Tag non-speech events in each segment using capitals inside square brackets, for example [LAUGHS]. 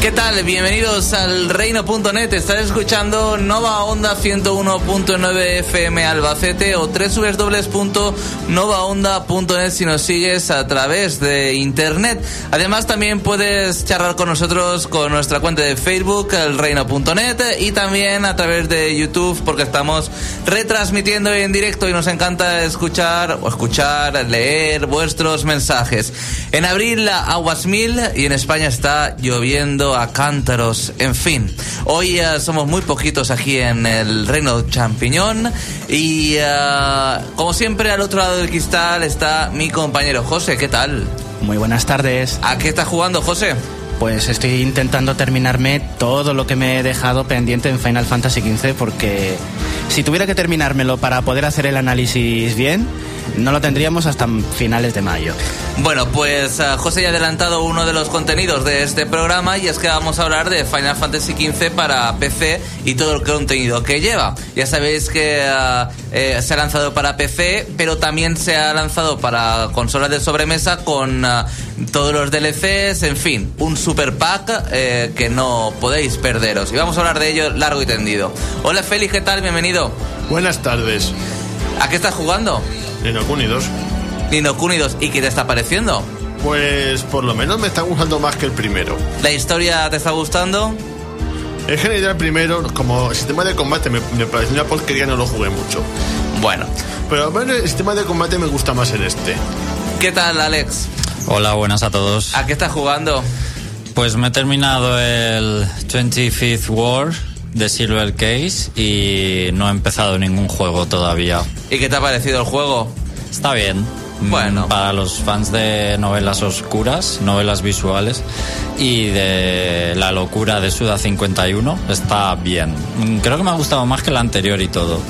¿Qué tal? Bienvenidos al reino.net. Estás escuchando Nova Onda 101.9 FM Albacete o www.novaonda.net si nos sigues a través de internet. Además, también puedes charlar con nosotros con nuestra cuenta de Facebook, el reino.net, y también a través de YouTube, porque estamos retransmitiendo en directo y nos encanta escuchar o escuchar, leer vuestros mensajes. En abril, aguas mil y en España está lloviendo a cántaros, en fin. Hoy uh, somos muy poquitos aquí en el Reino Champiñón y uh, como siempre al otro lado del cristal está mi compañero José, ¿qué tal? Muy buenas tardes. ¿A qué estás jugando, José? Pues estoy intentando terminarme todo lo que me he dejado pendiente en Final Fantasy XV porque si tuviera que terminármelo para poder hacer el análisis bien, no lo tendríamos hasta finales de mayo. Bueno, pues uh, José ya ha adelantado uno de los contenidos de este programa y es que vamos a hablar de Final Fantasy XV para PC y todo el contenido que lleva. Ya sabéis que uh, eh, se ha lanzado para PC, pero también se ha lanzado para consolas de sobremesa con uh, todos los DLCs, en fin, un super pack eh, que no podéis perderos. Y vamos a hablar de ello largo y tendido. Hola Félix, ¿qué tal? Bienvenido. Buenas tardes. ¿A qué estás jugando? Nino Kuni 2. Nino Kuni 2. ¿Y qué te está pareciendo? Pues por lo menos me está gustando más que el primero. ¿La historia te está gustando? En general, el primero, como sistema de combate, me, me pareció una porquería, no lo jugué mucho. Bueno. Pero bueno, el sistema de combate me gusta más en este. ¿Qué tal, Alex? Hola, buenas a todos. ¿A qué estás jugando? Pues me he terminado el 25th War de Silver Case y no he empezado ningún juego todavía. ¿Y qué te ha parecido el juego? Está bien. Bueno. Para los fans de novelas oscuras, novelas visuales y de la locura de Suda 51, está bien. Creo que me ha gustado más que el anterior y todo.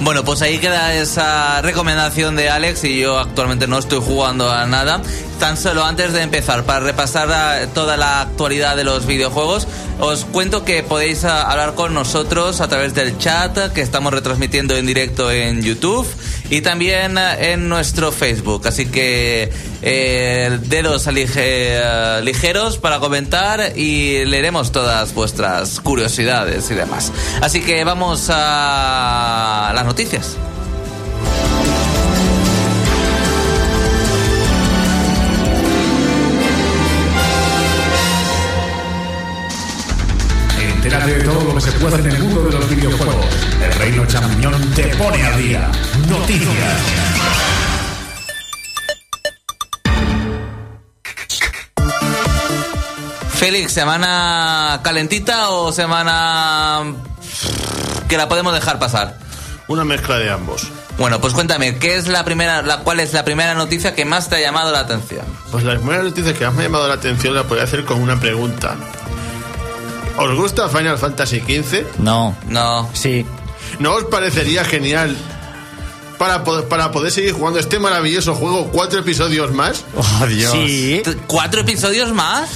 Bueno, pues ahí queda esa recomendación de Alex y yo actualmente no estoy jugando a nada. Tan solo antes de empezar, para repasar toda la actualidad de los videojuegos, os cuento que podéis hablar con nosotros a través del chat que estamos retransmitiendo en directo en YouTube y también en nuestro Facebook. Así que eh, dedos lige, ligeros para comentar y leeremos todas vuestras curiosidades y demás. Así que vamos a las noticias. Que se puede en el mundo de los videojuegos. El Reino Champiñón te pone al día. Noticias. Félix, ¿semana calentita o semana que la podemos dejar pasar? Una mezcla de ambos. Bueno, pues cuéntame, ¿qué es la primera, la, ¿cuál es la primera noticia que más te ha llamado la atención? Pues la primera noticia que más me ha llamado la atención la podría hacer con una pregunta. ¿Os gusta Final Fantasy XV? No. No. Sí. ¿No os parecería genial para poder, para poder seguir jugando este maravilloso juego cuatro episodios más? Oh, Dios. Sí. ¿Cuatro episodios más?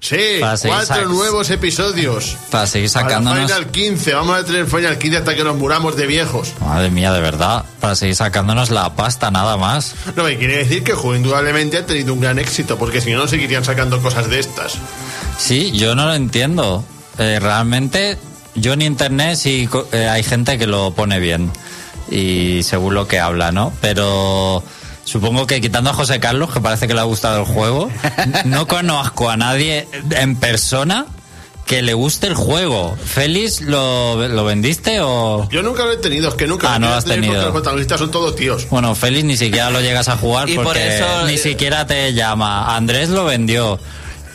Sí, Para seguir cuatro nuevos episodios. Para seguir Para sacándonos. Final 15, vamos a tener Final 15 hasta que nos muramos de viejos. Madre mía, de verdad. Para seguir sacándonos la pasta, nada más. No, me quiere decir que el juego indudablemente ha tenido un gran éxito, porque si no, no seguirían sacando cosas de estas. Sí, yo no lo entiendo. Eh, realmente, yo en internet sí co- eh, hay gente que lo pone bien. Y según lo que habla, ¿no? Pero supongo que quitando a José Carlos, que parece que le ha gustado el juego, [LAUGHS] no conozco a nadie en persona que le guste el juego. ¿Félix lo, lo vendiste o...? Yo nunca lo he tenido, es que nunca Ah, no lo has tenido, los protagonistas son todos tíos. Bueno, Félix ni siquiera lo llegas a jugar Y por porque eso- ni siquiera te llama. Andrés lo vendió.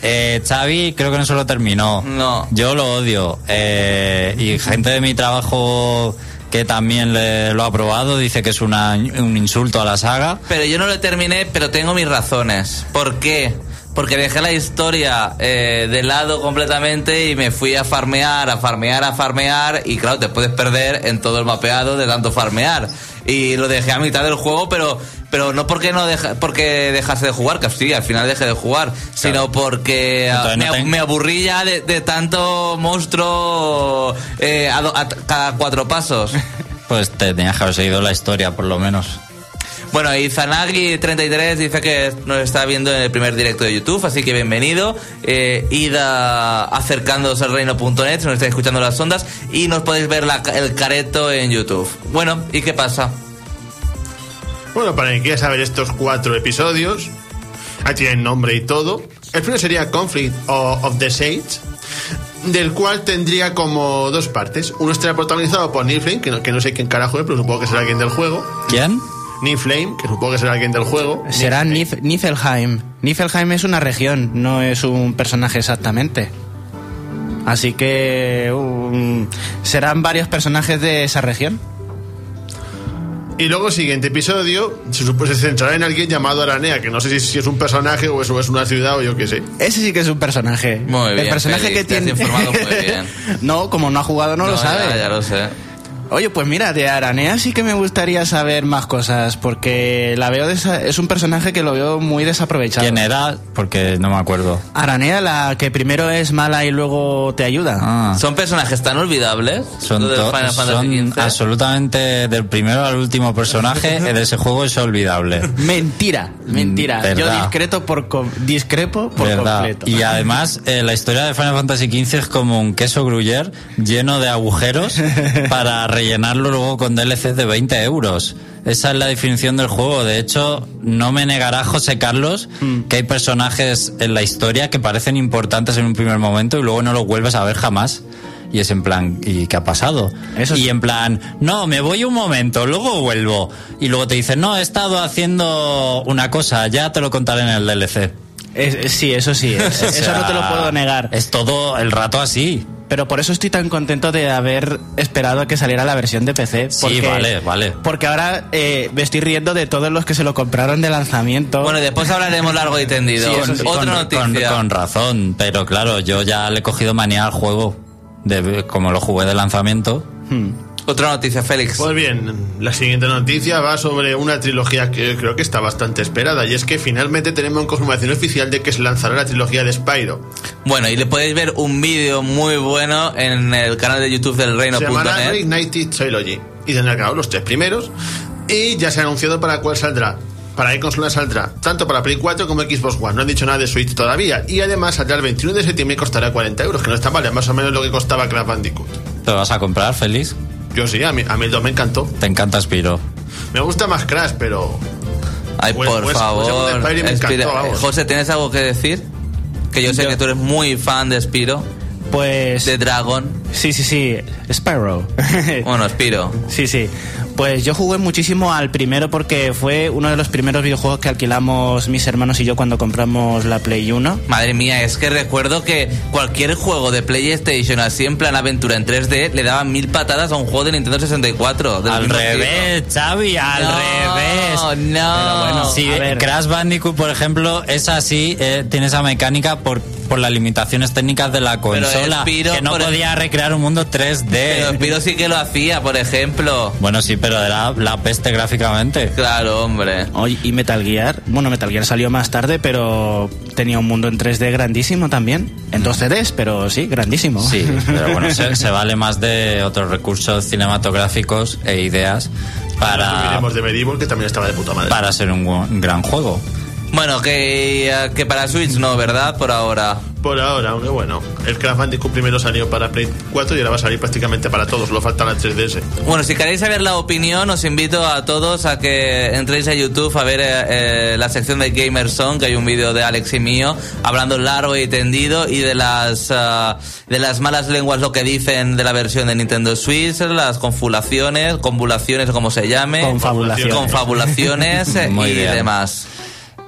Eh, Xavi creo que no se lo terminó. No. Yo lo odio. Eh, y gente de mi trabajo que también le- lo ha probado dice que es una- un insulto a la saga. Pero yo no lo terminé, pero tengo mis razones. ¿Por qué? Porque dejé la historia eh, de lado completamente y me fui a farmear, a farmear, a farmear. Y claro, te puedes perder en todo el mapeado de tanto farmear. Y lo dejé a mitad del juego, pero pero no porque no deja, porque dejase de jugar, que sí, al final dejé de jugar, sino porque Entonces me, no te- me aburrí ya de, de tanto monstruo eh, a a- cada cuatro pasos. [LAUGHS] Pues te tenías que haber seguido la historia, por lo menos. Bueno, y Zanagi33 dice que nos está viendo en el primer directo de YouTube, así que bienvenido. Eh, id a- acercándoos al reino.net, si nos estáis escuchando las ondas, y nos podéis ver la- el careto en YouTube. Bueno, ¿y qué pasa? Bueno, para quien quiera saber estos cuatro episodios, ahí tienen nombre y todo. El primero sería Conflict of, of the Sage, del cual tendría como dos partes. Uno estará protagonizado por Niflame, que no, que no sé quién carajo es, pero supongo que será alguien del juego. ¿Quién? Niflame, que supongo que será alguien del juego. Será Nif- Niflheim. Niflheim es una región, no es un personaje exactamente. Así que um, serán varios personajes de esa región. Y luego el siguiente episodio se supone se centrará en alguien llamado Aranea, que no sé si, si es un personaje o eso es una ciudad o yo qué sé. Ese sí que es un personaje. Muy bien, El personaje Félix, que te has tiene. informado muy [LAUGHS] bien. no, como no ha jugado, no, lo sabe. Ya, ya lo sé. Oye, pues mira, de Aranea sí que me gustaría saber más cosas, porque la veo desa- es un personaje que lo veo muy desaprovechado. ¿Quién era? Porque no me acuerdo. Aranea, la que primero es mala y luego te ayuda. Ah. ¿Son personajes tan olvidables? Son, to- Final Fantasy son XV. absolutamente del primero al último personaje [LAUGHS] de ese juego es olvidable. Mentira, mentira. Yo verdad. discreto por com- discrepo por ¿Verdad? completo. Y además, eh, la historia de Final Fantasy XV es como un queso gruyere lleno de agujeros [LAUGHS] para rellenarlo luego con DLC de 20 euros. Esa es la definición del juego. De hecho, no me negará José Carlos Mm. que hay personajes en la historia que parecen importantes en un primer momento y luego no los vuelves a ver jamás. Y es en plan, ¿y qué ha pasado? Eso y sí. en plan, no, me voy un momento, luego vuelvo. Y luego te dicen, no, he estado haciendo una cosa, ya te lo contaré en el DLC. Es- sí, eso sí. es- [LAUGHS] O eso no te lo puedo negar. Es todo el rato así. Pero por eso estoy tan contento de haber esperado a que saliera la versión de PC. Sí, Porque, vale, vale. Porque ahora eh, me estoy riendo de todos los que se lo compraron de lanzamiento. Bueno, después hablaremos largo y tendido. Sí, sí. Otra con, noticia. con- con razón, pero claro, yo ya le he cogido manía al juego. De, como lo jugué de lanzamiento. Hmm. Otra noticia, Félix. Pues bien, la siguiente noticia va sobre una trilogía que creo que está bastante esperada y es que finalmente tenemos confirmación oficial de que se lanzará la trilogía de Spyro. Bueno, y le podéis ver un vídeo muy bueno en el canal de YouTube del Se llamará. Reignited Trilogy y tendrá claro los tres primeros y ya se ha anunciado para cuál saldrá. Para qué consola saldrá, tanto para Play 4 como Xbox One. No han dicho nada de Switch todavía. Y además saldrá el 21 de septiembre y costará 40 euros, que no está mal, es más o menos lo que costaba Crash Bandicoot. ¿Te lo vas a comprar, Félix? Yo sí, a mí, a mí el 2 me encantó. Te encanta Spiro. Me gusta más Crash, pero Ay, Pues- por pues- pues favor. me encantó, vamos. José, ¿tienes algo que decir? Que yo sé Yo- que tú eres muy fan de Spiro, Pues. de Dragon. Sí, sí, sí. Spyro. [LAUGHS] Bueno, Spiro. Sí, sí. Pues yo jugué muchísimo al primero porque fue uno de los primeros videojuegos que alquilamos mis hermanos y yo cuando compramos la Play 1. Madre mía, es que recuerdo que cualquier juego de PlayStation así en plan aventura en 3D le daban mil patadas a un juego de Nintendo 64. del Al revés, Xavi, al No, revés. no. Pero bueno, Sí, ver. Crash Bandicoot, por ejemplo, es así, eh, tiene esa mecánica por, por las limitaciones técnicas de la consola, Spyro, que no podía recrear un mundo 3D. Pero Spiro sí que lo hacía, por ejemplo. Bueno, sí, pero era la peste gráficamente. Claro, hombre. Oye, y Metal Gear. Bueno, Metal Gear salió más tarde, pero tenía un mundo en 3D grandísimo también. En dos CDs, pero sí, grandísimo. Sí, pero bueno, se, [LAUGHS] se vale más de otros recursos cinematográficos e ideas para, Miremos de Medieval, que también estaba de puta madre. para ser un gran juego. Bueno, que, eh, que para Switch no, ¿verdad? Por ahora. Por ahora, aunque bueno, el Crash Bandicoot primero salió para Play 4 y ahora va a salir prácticamente para todos, solo falta la 3DS. Bueno, si queréis saber la opinión, os invito a todos a que entréis a YouTube a ver eh, eh, la sección de Gamer Song, que hay un vídeo de Alex y mío, hablando largo y tendido, y de las ah, de las malas lenguas, lo que dicen de la versión de Nintendo Switch, las confabulaciones, convulaciones como se llame, Confabulaciones. confabulaciones [LAUGHS] y bien. demás.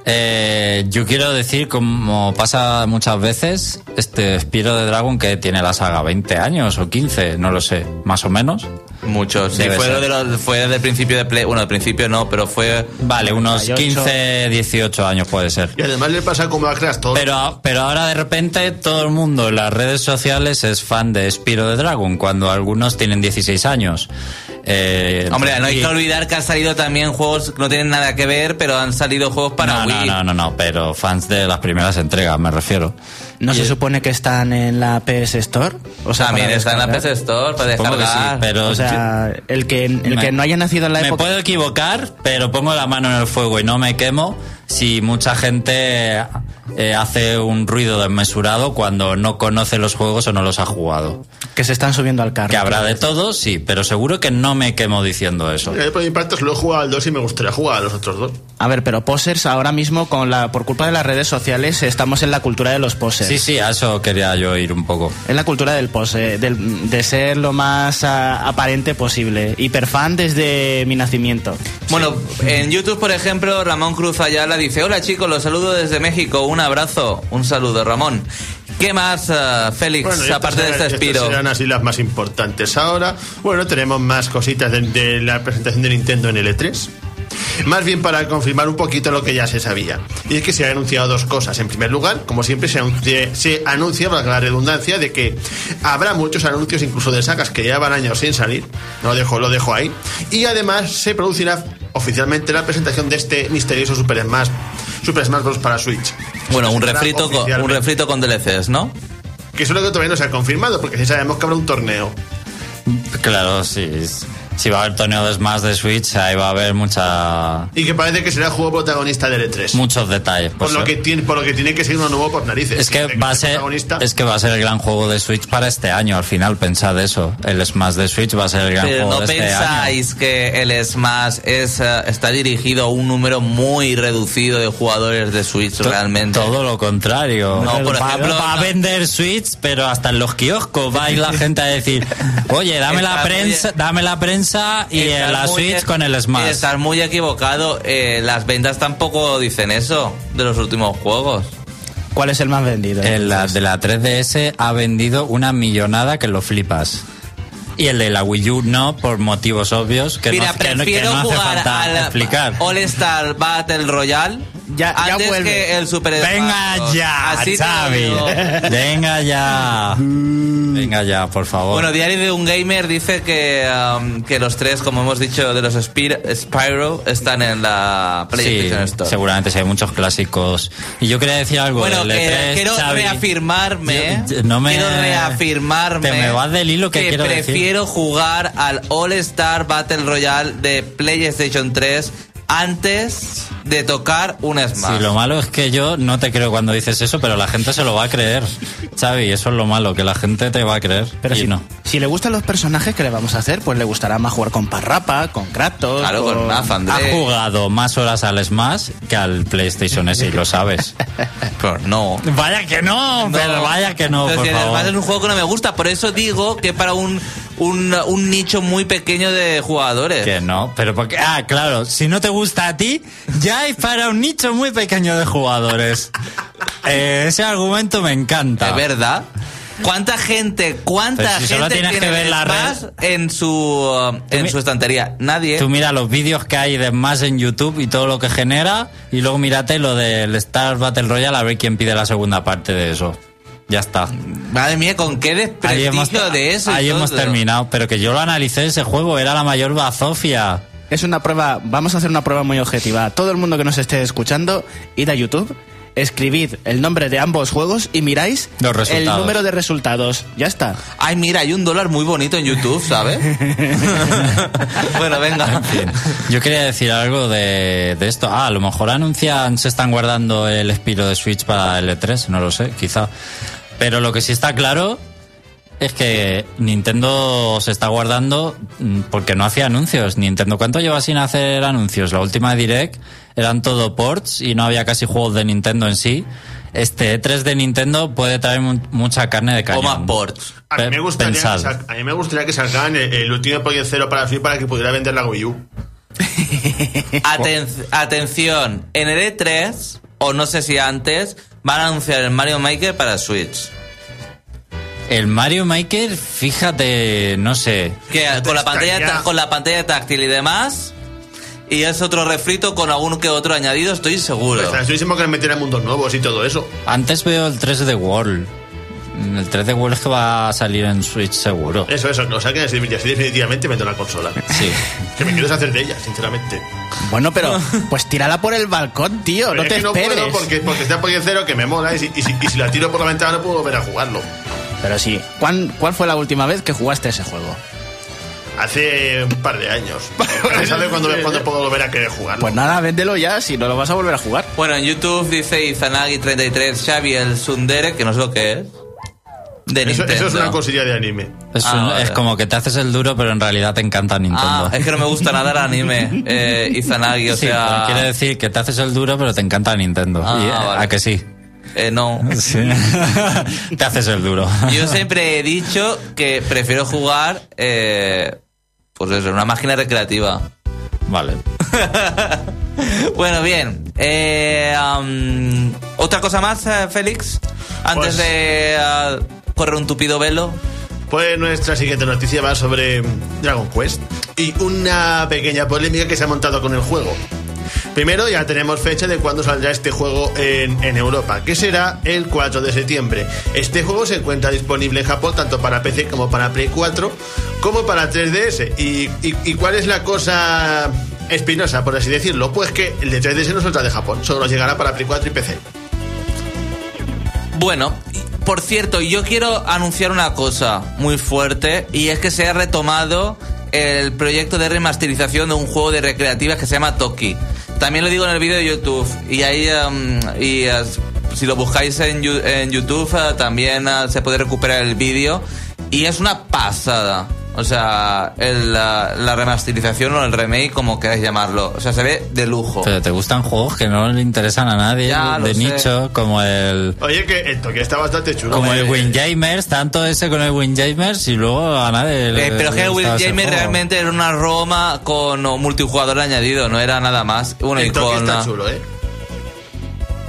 Eh, yo quiero decir, como pasa muchas veces, este Spiro de Dragon que tiene la saga 20 años o 15, no lo sé, más o menos. Muchos. Sí, fue, de los- fue del principio de Play. Bueno, del principio no, pero fue. Vale, unos 38. 15, 18 años puede ser. Y además le pasa como a Crash todo. Pero, pero ahora de repente todo el mundo en las redes sociales es fan de Spiro de Dragon, cuando algunos tienen 16 años. Eh, Hombre, no hay que olvidar que han salido también juegos que no tienen nada que ver, pero han salido juegos para no, Wii. no, no, no, no, pero fans de las primeras entregas, me refiero. ¿No se supone que están en la PS Store? O sea, También está en la descargar. PS Store para Supongo que sí, descargar. pero O sea, el que, el Me- que no haya nacido en la me época... puedo equivocar, pero pongo la mano en el fuego y no me quemo si mucha gente eh, hace un ruido desmesurado cuando no conoce los juegos o no los ha jugado. Que se están subiendo al carro. Que habrá de todo, sí, pero seguro que no me quemo diciendo eso. Yo por mi parte solo he jugado al 2 y me gustaría jugar a los otros dos. A ver, pero posers ahora mismo, con la, por culpa de las redes sociales, estamos en la cultura de los posers. Sí, sí, a eso quería yo ir un poco. Es la cultura del pose, del- de ser lo más ah, aparente posible. Hiperfan desde mi nacimiento. Bueno, en YouTube, por ejemplo, Ramón Cruz Ayala dice, hola chicos, los saludo desde México, un abrazo, un saludo Ramón. ¿Qué más, eh, Félix, Bueno, aparte de este Spiro? serán así las más importantes. Ahora, bueno, tenemos más cositas de, de la presentación de Nintendo en L3. Más bien para confirmar un poquito lo que ya se sabía. Y es que se han anunciado dos cosas. En primer lugar, como siempre, se anuncia, se anuncia valga la redundancia, de que habrá muchos anuncios, incluso de sagas que llevan años sin salir. Lo dejo, lo dejo ahí. Y además se producirá oficialmente la presentación de este misterioso Super Smash, Super Smash Bros. para Switch. Bueno, un refrito, con, un refrito con DLCs, ¿no? Que eso es lo que todavía no se ha confirmado, porque sí sabemos que habrá un torneo. Claro, sí. Si va a haber torneo de Smash de Switch, ahí va a haber mucha, Y que parece que será el juego protagonista del E3. muchos detalles. por, lo que tiene, por lo que tiene que ser uno nuevo por narices. Es que va a ser protagonista. es que va a ser el gran juego de Switch para este año. Al final pensad eso. El Smash de Switch va a ser el gran Pero juego no de este año. pensáis que el Smash es, eh, está dirigido a un número muy reducido de jugadores de Switch To- realmente. Todo lo contrario. No, por va, ejemplo, va a no. vender Switch, pero hasta en los kioscos va a ir la [LAUGHS] gente a decir, oye, dame la prensa, dame la prensa y la Switch e- con el Smash. Estás muy equivocado. eh, las ventas tampoco dicen eso de los últimos juegos. ¿Cuál es el más vendido? El la- de la 3DS ha vendido una millonada que lo flipas. Y el de la Wii U no, por motivos obvios, que, Mira, no, que no- que prefiero no hace jugar falta al explicar. All Star Battle Royale Ya- ya antes vuelve. que el Super Venga ya, Así te lo Xavi. digo. [LAUGHS] Venga ya. Venga ya, por favor. Bueno, Diario de un Gamer dice que, um, que los tres, como hemos dicho, de los Spir- Spyro están en la Sí, PlayStation Store. seguramente sí, hay muchos clásicos. Y yo quería decir algo Bueno, del que E3, quiero Xavi. reafirmarme. Yo- yo- no me- quiero reafirmarme. Te me vas del hilo que quiero decir. prefiero jugar al All Star Battle Royale de PlayStation 3 antes de tocar un Smash. Sí, lo malo es que yo no te creo cuando dices eso, pero la gente se lo va a creer. Xavi, eso es lo malo, que la gente te va a creer. Pero y si, no. si le gustan los personajes, ¿qué le vamos a hacer? Pues le gustará más jugar con Parrapa, con Kratos. Claro, con Naf, Ha jugado más horas al Smash que al PlayStation S, y lo sabes. [LAUGHS] Pues no. Vaya que no, pero vaya que no, Pero por si además favor. es un juego que no me gusta, por eso digo que para un, un, un nicho muy pequeño de jugadores. Que no, pero porque... Ah, claro, si no te gusta a ti, ya hay para un nicho muy pequeño de jugadores. Eh, ese argumento me encanta. ¿Es verdad? ¿Cuánta gente, cuánta si gente tiene que ver la red- en su en su estantería? Nadie. Tú mira los vídeos que hay de más en YouTube y todo lo que genera, y luego mírate lo del Star Battle Royale a ver quién pide la segunda parte de eso. Ya está. Madre mía, con qué desprestigio hemos, de eso. ahí hemos terminado. Pero que yo lo analicé ese juego, era la mayor bazofia. Es una prueba, vamos a hacer una prueba muy objetiva. Todo el mundo que nos esté escuchando, id a YouTube, escribid el nombre de ambos juegos y miráis Los el resultados. número de resultados. Ya está. Ay, mira, hay un dólar muy bonito en YouTube, ¿sabes? [LAUGHS] bueno, venga. Yo quería decir algo de, de esto. Ah, a lo mejor anuncian, se están guardando el Spiro de Switch para el E3, no lo sé, quizá. Pero lo que sí está claro es que Nintendo se está guardando mm, porque no hacía anuncios. Nintendo, ¿cuánto lleva sin hacer anuncios? La última Direct eran todo ports y no había casi juegos de Nintendo en sí. Este E3 de Nintendo puede traer mu- mucha carne de O cañón. más ports. A mí, me gustaría que pensad. a mí me gustaría que salgan el, el último Project Zero para Switch para que pudiera vender la Wii U. [LAUGHS] Aten- atención, en el E3, o no sé si antes, van a anunciar el Mario Maker para Switch. El Mario Maker, fíjate, no sé. Que con la, pantalla, con la pantalla táctil y demás. Y es otro refrito con algún que otro añadido, estoy seguro. Pues, estoy diciendo que le metieran mundos nuevos y todo eso. Antes veo el 3 de World. El 3D World es que va a salir en Switch seguro. Eso, eso, no saquen así definitivamente meto una consola. Sí. [LAUGHS] Que me quiero deshacer de ella, sinceramente. Bueno, pero [LAUGHS] pues tírala por el balcón, tío. No es te que no esperes. puedo porque, porque está por cero que me mola y si, y si- y si la tiro por la ventana no puedo volver a jugarlo. Pero sí. ¿Cuán- ¿Cuál fue la última vez que jugaste ese juego? Hace un par de años. ¿Sabes cuándo, cuándo puedo volver a querer jugarlo? Pues nada, véndelo ya, si no lo vas a volver a jugar. Bueno, en YouTube dice Izanagi33 Xavi el Sundere, que no sé lo que es. De eso, Nintendo. eso es una cosilla de anime. Es, Ah, un- vale. es como que te haces el duro, pero en realidad te encanta Nintendo. Ah, es que no me gusta nada el anime, eh, [LAUGHS] Izanagi, o Sí, sea... quiere decir que te haces el duro, pero te encanta Nintendo. Ah, Y, eh, vale. ¿A que sí? Eh, no. [LAUGHS] Sí. [LAUGHS] te haces el duro. Yo siempre he dicho que prefiero jugar, eh, pues eso, en una máquina recreativa. Vale. [LAUGHS] Bueno, bien. Eh, ¿Otra cosa más, eh, Félix? Antes Pues- de ah, correr un tupido velo. Pues nuestra siguiente noticia va sobre Dragon Quest y una pequeña polémica que se ha montado con el juego. Primero ya tenemos fecha de cuándo saldrá este juego en, Europa, que será el 4 de septiembre. Este juego se encuentra disponible en Japón tanto para PC como para Play 4, como para 3DS. ¿Y, y, y cuál es la cosa espinosa, por así decirlo? Pues que el de 3DS no saldrá de Japón, solo llegará para Play 4 y PC. Bueno, por cierto, yo quiero anunciar una cosa muy fuerte y es que se ha retomado el proyecto de remasterización de un juego de recreativas que se llama Toki. También lo digo en el vídeo de YouTube y ahí um, y uh, si lo buscáis en, en YouTube uh, también uh, se puede recuperar el vídeo y es una pasada. O sea, el, la, la remasterización o el remake, como queráis llamarlo. O sea, se ve de lujo. Pero te gustan juegos que no le interesan a nadie Ya, de sé. nicho, como el Oye, que el toque está bastante chulo. como el Windjamers, tanto ese con el Windjamers y luego a nadie le Eh, pero que el juego. realmente era una Roma con multijugador añadido, no era nada más. Bueno, y el toque con está chulo, ¿eh?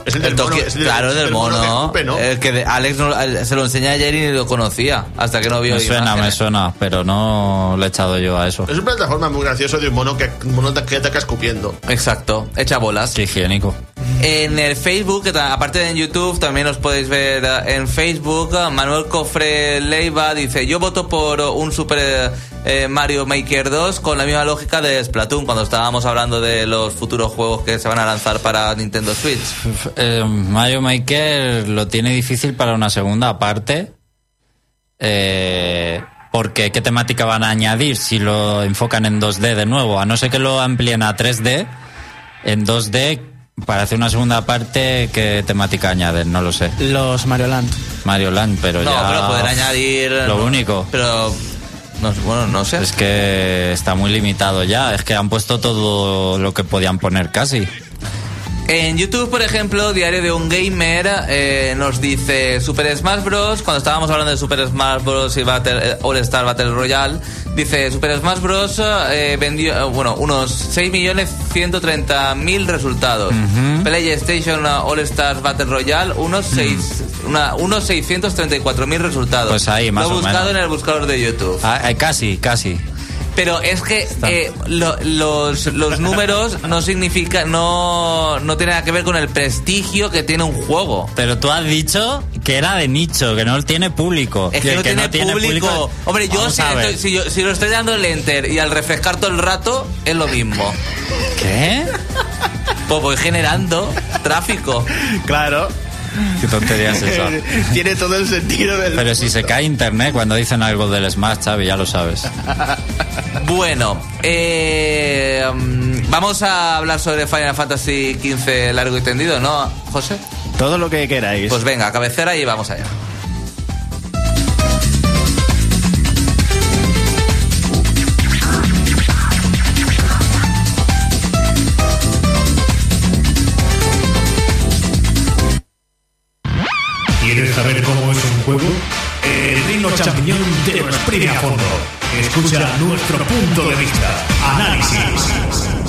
Es el el del mono, toque, es el claro, es del mono. que escupe, ¿no? El que de- Alex no- se lo enseñé ayer y ni lo conocía, hasta que no vio Me suena, me suena, pero no le he echado yo a eso. Es una plataforma muy gracioso de un mono que, un mono que ataca escupiendo. Exacto, echa bolas. Qué higiénico. En el Facebook, aparte de en YouTube, también os podéis ver eh, en Facebook. eh, Manuel Cofre Leiva dice: Yo voto por un Super eh, Mario Maker 2 con la misma lógica de Splatoon, cuando estábamos hablando de los futuros juegos que se van a lanzar para Nintendo Switch. Eh, Mario Maker lo tiene difícil para una segunda parte. Eh, porque qué temática van a añadir si lo enfocan en 2D de nuevo, a no ser que lo amplíen a 3D, en 2D para hacer una segunda parte qué temática añaden, no lo sé. Los Mario Land. Mario Land, pero No, ya pero poder añadir. lo no, único. Pero. No, bueno, no sé. es que está muy limitado ya, es que han puesto todo lo que podían poner casi. En YouTube, por ejemplo, Diario de un Gamer eh, nos dice Super Smash Bros. Cuando estábamos hablando de Super Smash Bros. y Battle, eh, All Star Battle Royale, dice Super Smash Bros. eh, vendió, eh, bueno, unos 6.130.000 resultados. PlayStation uh, All Stars Battle Royale, unos, seis, una, unos 634.000 resultados. Pues ahí, más Lo he buscado menos. en el buscador de YouTube. Ah, eh, casi, casi. Pero es que eh, lo- los, los números no significa no no tiene nada que ver con el prestigio que tiene un juego. Pero tú has dicho que era de nicho, que no tiene público. Es que no tiene, público. Hombre, yo estoy- si, yo- si lo estoy dando el enter y al refrescar todo el rato es lo mismo. ¿Qué? Pues voy generando tráfico. Claro. [LAUGHS] ¿Qué tontería es esa? [LAUGHS] Tiene todo el sentido del. Pero si se cae internet cuando dicen algo del Smash, Xavi, ya lo sabes. [LAUGHS] Bueno, eh, mm, vamos a hablar sobre Final Fantasy XV largo y tendido, ¿no, José? Todo lo que queráis. Pues venga, cabecera y vamos allá. Saber cómo es un juego? El reino champiñón te lo exprime a fondo. Escucha nuestro punto de vista. Análisis.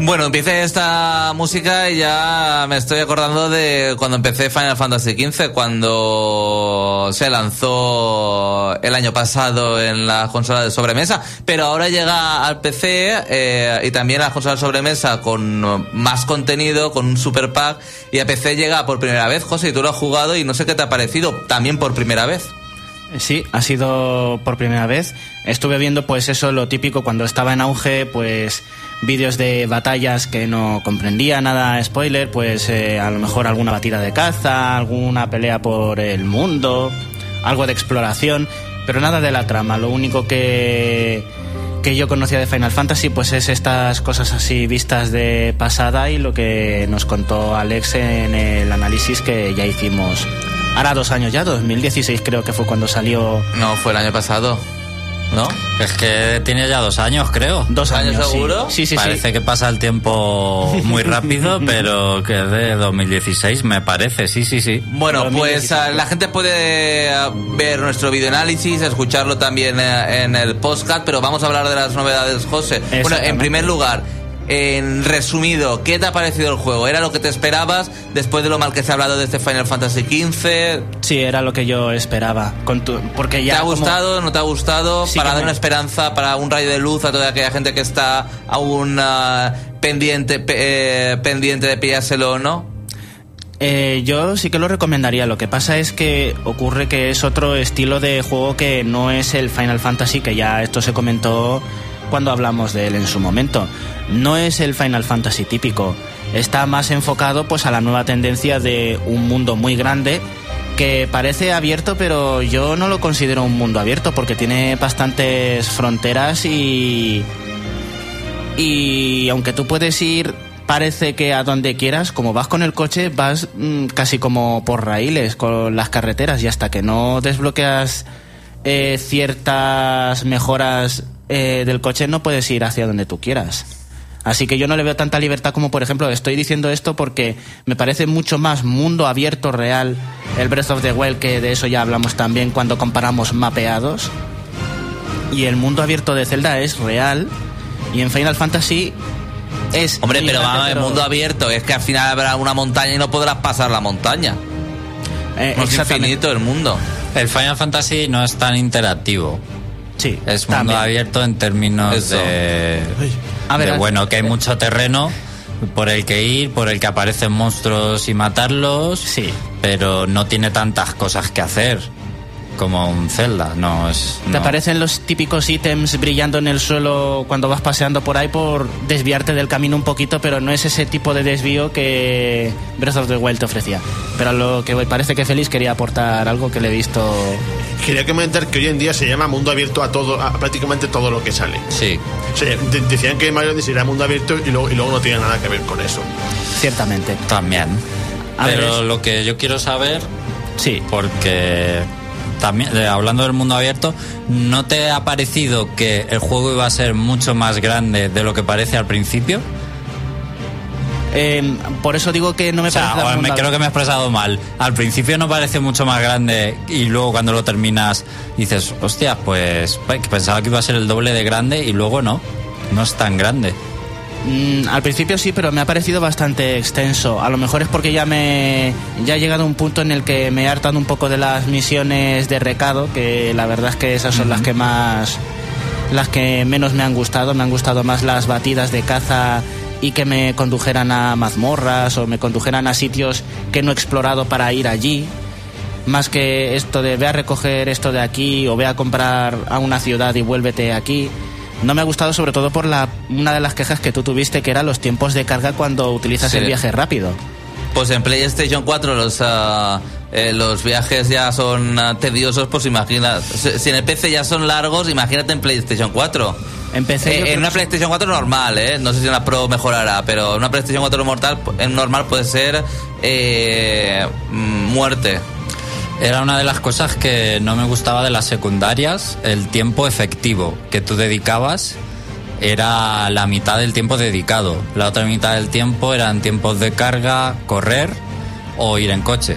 Bueno, empiece esta música y ya me estoy acordando de cuando empecé Final Fantasy XV, cuando se lanzó el año pasado en la consola de sobremesa, pero ahora llega al PC eh, y también a la consola de sobremesa con más contenido, con un super pack, y a PC llega por primera vez, José, y tú lo has jugado y no sé qué te ha parecido, también por primera vez. Sí, ha sido por primera vez. Estuve viendo pues eso, lo típico cuando estaba en auge, pues vídeos de batallas que no comprendía nada spoiler, pues eh, a lo mejor alguna batida de caza, alguna pelea por el mundo, algo de exploración, pero nada de la trama. Lo único que que yo conocía de Final Fantasy pues es estas cosas así vistas de pasada y lo que nos contó Alex en el análisis que ya hicimos Ahora dos años ya, 2016 creo que fue cuando salió. No, fue el año pasado. ¿No? Es que tiene ya dos años, creo. Dos años, ¿Años seguro? Sí, sí, sí. parece que pasa el tiempo muy rápido, [LAUGHS] pero que es de 2016, me parece, sí, sí, sí. Bueno, pues 2016. ah, la gente puede ah, ver nuestro videoanálisis, escucharlo también eh, en el podcast, pero vamos a hablar de las novedades, José. Bueno, en primer lugar, en resumido, ¿qué te ha parecido el juego? ¿Era lo que te esperabas después de lo mal que se ha hablado de este Final Fantasy XV? Sí, era lo que yo esperaba. Con tu- porque ya ¿Te ha como- gustado? ¿No te ha gustado? Sí para dar me- una esperanza, para un rayo de luz a toda aquella gente que está aún ah, pendiente, pe- eh, pendiente de pillárselo o no. Eh, yo sí que lo recomendaría. Lo que pasa es que ocurre que es otro estilo de juego que no es el Final Fantasy, que ya esto se comentó cuando hablamos de él en su momento. No es el Final Fantasy típico. Está más enfocado pues a la nueva tendencia de un mundo muy grande que parece abierto, pero yo no lo considero un mundo abierto porque tiene bastantes fronteras y y aunque tú puedes ir parece que a donde quieras como vas con el coche vas mm, casi como por raíles con las carreteras y hasta que no desbloqueas eh, ciertas mejoras eh, del coche no puedes ir hacia donde tú quieras así que yo no le veo tanta libertad como por ejemplo estoy diciendo esto porque me parece mucho más mundo abierto real el Breath of the Wild que de eso ya hablamos también cuando comparamos mapeados y el mundo abierto de Zelda es real y en Final Fantasy es Hombre, pero vamos, el mundo abierto es que al final habrá una montaña y no podrás pasar la montaña. Eh, No es infinito el mundo. El Final Fantasy no es tan interactivo. Sí, Es mundo también. abierto en términos Eso. de, A ver, de, bueno, que hay mucho terreno por el que ir, por el que aparecen monstruos y matarlos, Sí. pero no tiene tantas cosas que hacer como un Zelda, no es... Te aparecen los típicos ítems brillando en el suelo cuando vas paseando por ahí por desviarte del camino un poquito, pero no es ese tipo de desvío que Breath of the Wild te ofrecía. Pero a lo que voy, parece que Félix quería aportar algo que le he visto. Quería comentar que hoy en día se llama mundo abierto a todo, a prácticamente todo lo que sale. Sí, O sea, de- decían que Mario Odyssey era mundo abierto y luego, y luego no tiene nada que ver con eso. Ciertamente. también. A ver, pero es- lo que yo quiero saber Sí. porque también eh, hablando del mundo abierto, ¿no te ha parecido que el juego iba a ser mucho más grande de lo que parece al principio? Eh, por eso digo que no me O sea, parece tan me, creo que me he expresado mal. Al principio no parece mucho más grande y luego cuando lo terminas dices, hostia, pues pues, pensaba que iba a ser el doble de grande y luego no, no es tan grande. Mm, al principio sí, pero me ha parecido bastante extenso. A lo mejor es porque ya me ya he llegado a un punto en el que me he hartado un poco de las misiones de recado, que la verdad es que esas son las que más las que menos me han gustado. Me han gustado más las batidas de caza y que me condujeran a mazmorras o me condujeran a sitios que no he explorado para ir allí. Más que esto de ve a recoger esto de aquí o ve a comprar a una ciudad y vuélvete aquí. No me ha gustado sobre todo por la una de las quejas que tú tuviste que era los tiempos de carga cuando utilizas Sí. el viaje rápido. Pues en PlayStation 4 los, eh, los viajes ya son ah, tediosos, pues imagina. Si en el PC ya son largos, imagínate en PlayStation 4. Empecé Eh, yo en una PlayStation 4 normal, ¿eh? No sé si en una Pro mejorará, pero en una PlayStation 4 mortal, en normal puede ser eh, mm, muerte. Era una de las cosas que no me gustaba de las secundarias, el tiempo efectivo que tú dedicabas era la mitad del tiempo dedicado. La otra mitad del tiempo eran tiempos de carga, correr o ir en coche.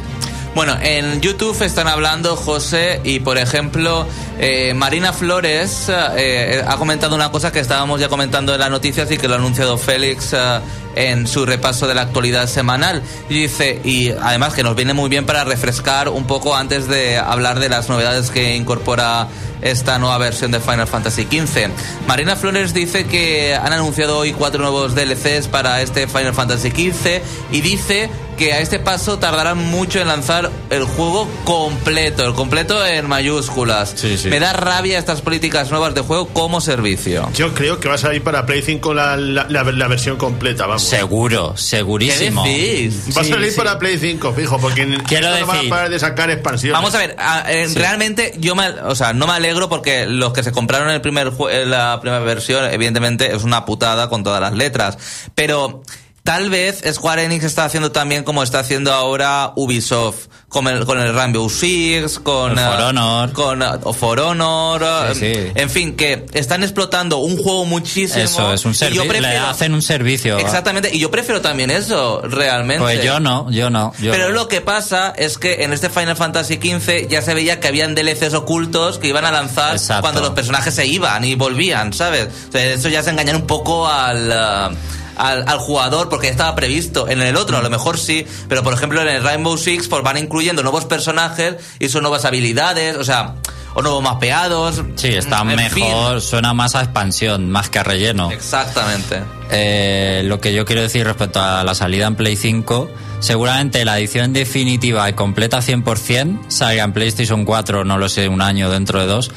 Bueno, en YouTube están hablando, José, y por ejemplo, Eh, Marina Flores eh, ha comentado una cosa que estábamos ya comentando en las noticias y que lo ha anunciado Félix eh, en su repaso de la actualidad semanal. Y dice, y además que nos viene muy bien para refrescar un poco antes de hablar de las novedades que incorpora esta nueva versión de Final Fantasy XV. Marina Flores dice que han anunciado hoy cuatro nuevos DLCs para este Final Fantasy XV y dice que a este paso tardarán mucho en lanzar el juego completo, el completo en mayúsculas. Sí, sí. Me da rabia estas políticas nuevas de juego como servicio. Yo creo que va a salir para Play 5 la, la, la- la versión completa, vamos. Seguro, ¿Qué segurísimo. decís? Va a salir sí. para Play 5, fijo, porque Quiero no van a decir- parar de sacar expansiones. Vamos a ver, a- eh, realmente yo me, o sea, no me alegro porque los que se compraron el primer eh, la primera versión, evidentemente es una putada con todas las letras, pero tal vez Square Enix está haciendo también como está haciendo ahora Ubisoft con el, con el Rainbow Six, con El For eh, Honor. con eh, o For Honor, Sí, sí. en fin, que están explotando un juego muchísimo. Eso, es un servicio. Le hacen un servicio. Exactamente, y yo prefiero también eso, realmente. Pues yo no, yo no. yo Pero no. lo que pasa es que en este Final Fantasy XV ya se veía que habían DLCs ocultos que iban a lanzar Exacto. cuando los personajes se iban y volvían, ¿sabes? O sea, eso ya se engañan un poco al... uh, al, al jugador porque ya estaba previsto en el otro a lo mejor sí pero por ejemplo en el Rainbow Six pues van incluyendo nuevos personajes y son nuevas habilidades o sea o nuevos mapeados Sí, está fin. mejor, suena más a expansión, más que a relleno. exactamente Eh, lo que yo quiero decir respecto a la salida en Play 5, seguramente la edición definitiva y completa 100% salga en PlayStation 4, no lo sé, un año dentro de dos.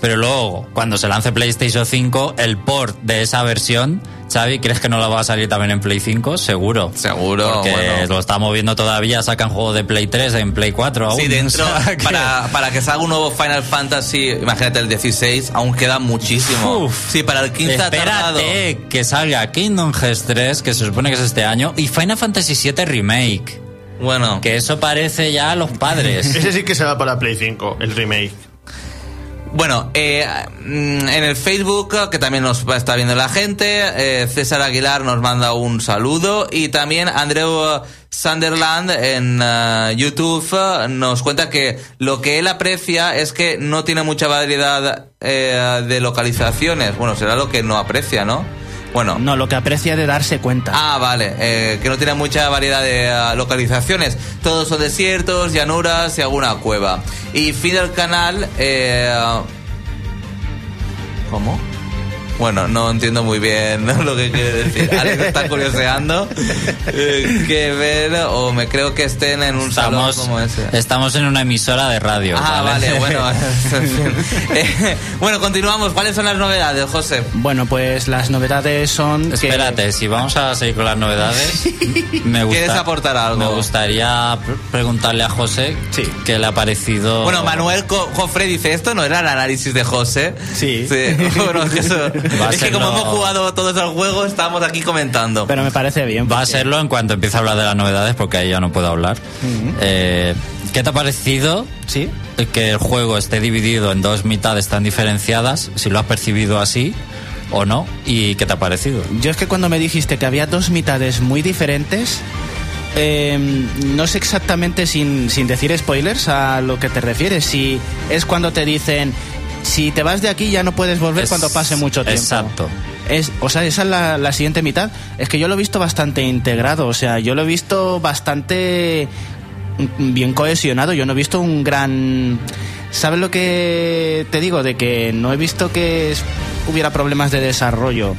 Pero luego, cuando se lance PlayStation 5, el port de esa versión, Xavi, ¿crees que no la va a salir también en Play 5? Seguro. Seguro, Porque bueno. lo estamos viendo todavía, sacan juegos de Play 3 en Play 4 aún. Sí, dentro, [LAUGHS] O sea que- para, para que salga un nuevo Final Fantasy, imagínate el 16, aún queda muchísimo. Uf. sí, para el 15 ha tardado. Espérate que salga Kingdom Hearts 3, que se supone que es este año, y Final Fantasy 7 Remake. Bueno, Que eso parece ya a los padres. [LAUGHS] Ese sí que se va para Play 5, el remake. Bueno eh, mm, en el Facebook, que también nos estar viendo la gente, eh, César Aguilar nos manda un saludo y también Andreu eh, Sunderland en eh, YouTube eh, nos cuenta que lo que él aprecia es que no tiene mucha variedad eh, de localizaciones. Bueno, será lo que no aprecia, ¿no? Bueno, No, lo que aprecia de darse cuenta. Ah, vale, eh, que no tiene mucha variedad de ah, localizaciones. Todos son desiertos, llanuras y alguna cueva. Y fin del canal... Eh, ¿Cómo? Bueno, no entiendo muy bien [LAUGHS] lo que quiere decir. Alex está curioseando. Eh, que ver, o me creo que estén en un salón Estamos, como ese. estamos en una emisora de radio. Ah, vale, [LAUGHS] bueno. en [LAUGHS] fin. Eh, bueno, continuamos. ¿Cuáles son las novedades, José? Bueno, pues las novedades son que- Espérate, si vamos a seguir con las novedades, me gusta, ¿Quieres aportar algo? Me gustaría pr- preguntarle a José Sí. qué le ha parecido. Bueno, Manuel Co- Jofre dice, ¿esto no era el análisis de José? Sí. Bueno, es que, eso- Va a es que como hemos jugado todos los juegos, estamos aquí comentando. Pero me parece bien. Va a serlo en cuanto empiece a hablar de las novedades, porque ahí ya no puedo hablar. Eh, ¿Qué te ha parecido Sí. que el juego esté dividido en dos mitades tan diferenciadas? Si lo has percibido así o no, y qué te ha parecido. Yo es que cuando me dijiste que había dos mitades muy diferentes, eh, no sé exactamente sin, sin decir spoilers a lo que te refieres. Si es cuando te dicen, si te vas de aquí ya no puedes volver Es- cuando pase mucho tiempo. exacto. Es, o sea, esa es la, la siguiente mitad. Es que yo lo he visto bastante integrado, o sea, yo lo he visto bastante bien cohesionado. Yo no he visto un gran... ¿Sabes lo que te digo? De que no he visto que hubiera problemas de desarrollo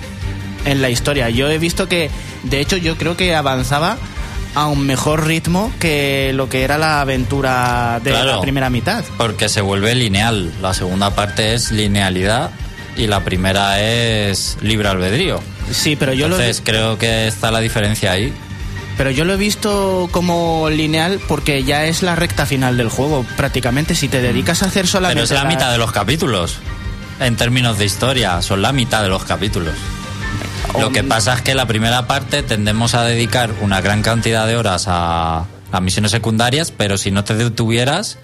en la historia. Yo he visto que, de hecho, yo creo que avanzaba a un mejor ritmo que lo que era la aventura de Claro. la primera mitad. Porque se vuelve lineal. La segunda parte es linealidad y la primera es libre albedrío. Sí, pero yo lo Entonces creo que está la diferencia ahí. Pero yo lo he visto como lineal porque ya es la recta final del juego, prácticamente. Si te dedicas a hacer solamente. Pero es la mitad de los capítulos. En términos de historia, son la mitad de los capítulos. Lo que pasa es que la primera parte tendemos a dedicar una gran cantidad de horas a misiones secundarias, pero si no te detuvieras,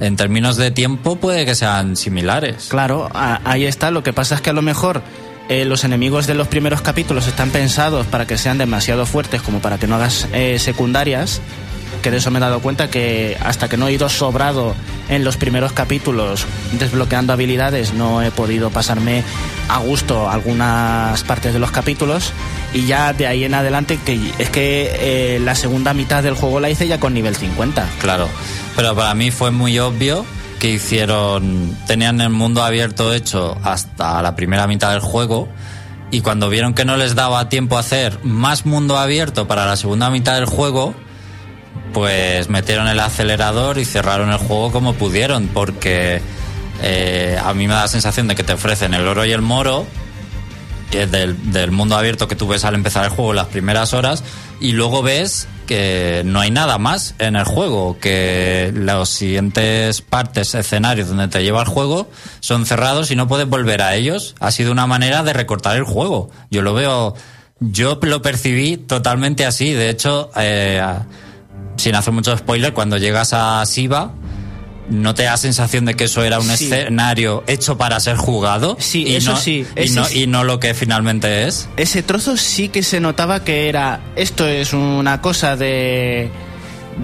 en términos de tiempo puede que sean similares. Claro, a- ahí está. Lo que pasa es que a lo mejor eh, los enemigos de los primeros capítulos están pensados para que sean demasiado fuertes como para que no hagas eh, secundarias. Que de eso me he dado cuenta que hasta que no he ido sobrado en los primeros capítulos desbloqueando habilidades no he podido pasarme a gusto algunas partes de los capítulos y ya de ahí en adelante que es que eh, la segunda mitad del juego la hice ya con nivel 50. Claro, pero para mí fue muy obvio que hicieron, tenían el mundo abierto hecho hasta la primera mitad del juego y cuando vieron que no les daba tiempo a hacer más mundo abierto para la segunda mitad del juego, pues metieron el acelerador y cerraron el juego como pudieron, porque eh, a mí me da la sensación de que te ofrecen el oro y el moro del, del mundo abierto que tú ves al empezar el juego las primeras horas y luego ves que no hay nada más en el juego, que los siguientes partes, escenarios donde te lleva el juego son cerrados y no puedes volver a ellos. Ha sido una manera de recortar el juego. Yo lo veo, yo lo percibí totalmente así. De hecho, eh, sin hacer mucho spoiler, cuando llegas a Siva, ¿No te da sensación de que eso era un Sí. escenario hecho para ser jugado? Sí, y eso no, sí, Y no, sí. y no lo que finalmente es. Ese trozo sí que se notaba que era esto es una cosa de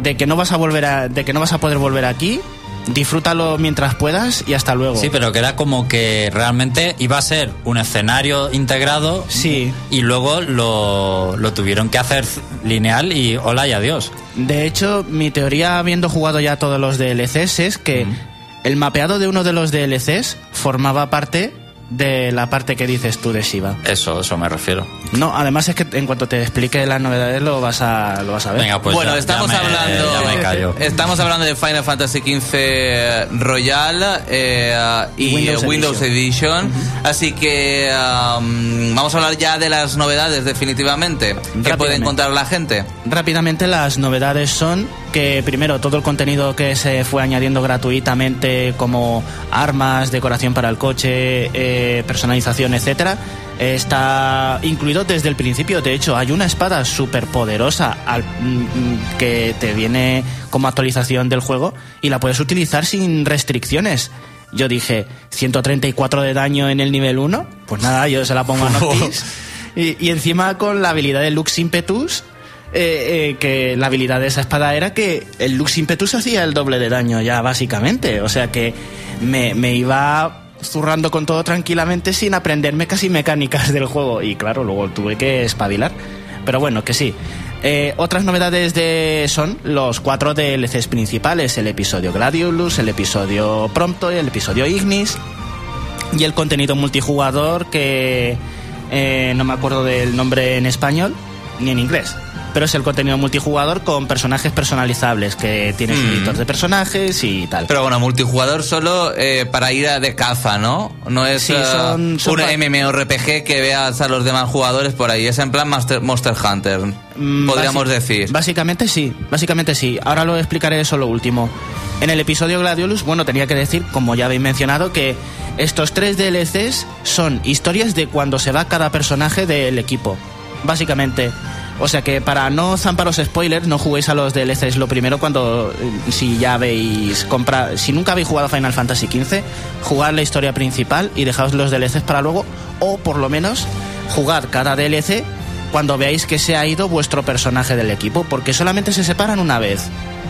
de que no vas a volver a de que no vas a poder volver aquí. Disfrútalo mientras puedas y hasta luego. Sí, pero que era como que realmente iba a ser un escenario integrado Sí. y luego lo, lo tuvieron que hacer lineal y hola y adiós. De hecho, mi teoría, habiendo jugado ya todos los DLCs, es que el mapeado de uno de los DLCs formaba parte de la parte que dices tú de Shiva. Eso, eso me refiero. No, además es que en cuanto te explique las novedades lo vas a, lo vas a ver. Venga, pues bueno, ya- ya estamos me- hablando. ya me callo. Estamos hablando de Final Fantasy XV Royal eh, y Windows Windows, Edition. Edition. Así que um, vamos a hablar ya de las novedades, definitivamente. que puede encontrar la gente? Rápidamente las novedades son que primero todo el contenido que se fue añadiendo gratuitamente como armas, decoración para el coche, eh, personalización, etcétera, está incluido desde el principio. De hecho, hay una espada súper poderosa que te viene como actualización del juego y la puedes utilizar sin restricciones. Yo dije, 134 de daño en el nivel 1, pues nada, yo se la pongo a [LAUGHS] Noctis. Y, y encima con la habilidad de Lux Impetus, eh, eh, que la habilidad de esa espada era que el Lux Impetus hacía el doble de daño ya, básicamente. O sea que me, iba zurrando con todo tranquilamente sin aprenderme casi mecánicas del juego. Y claro, luego tuve que espabilar. Pero bueno, que sí. Eh, otras novedades de son los cuatro DLCs principales, el episodio Gladiolus, el episodio Prompto el episodio Ignis y el contenido multijugador que eh, no me acuerdo del nombre en español ni en inglés. Pero es el contenido multijugador con personajes personalizables, que tienes un editor de personajes y tal. Pero bueno, multijugador solo eh, para ir a de caza, ¿no? No es Sí, eh, son un MMORPG que veas a los demás jugadores por ahí. Es en plan Master- Monster Hunter, Mm, podríamos decir. Básicamente sí, básicamente sí. Ahora lo explicaré eso lo último. En el episodio Gladiolus, bueno, tenía que decir, como ya habéis mencionado, que estos tres DLCs son historias de cuando se va cada personaje del equipo. Básicamente. O sea que para no zamparos spoilers, no juguéis a los DLCs lo primero cuando, eh, si ya habéis comprado, si nunca habéis jugado Final Fantasy XV, jugad la historia principal y dejaos los DLCs para luego, o por lo menos jugad cada DLC cuando veáis que se ha ido vuestro personaje del equipo, porque solamente se separan una vez.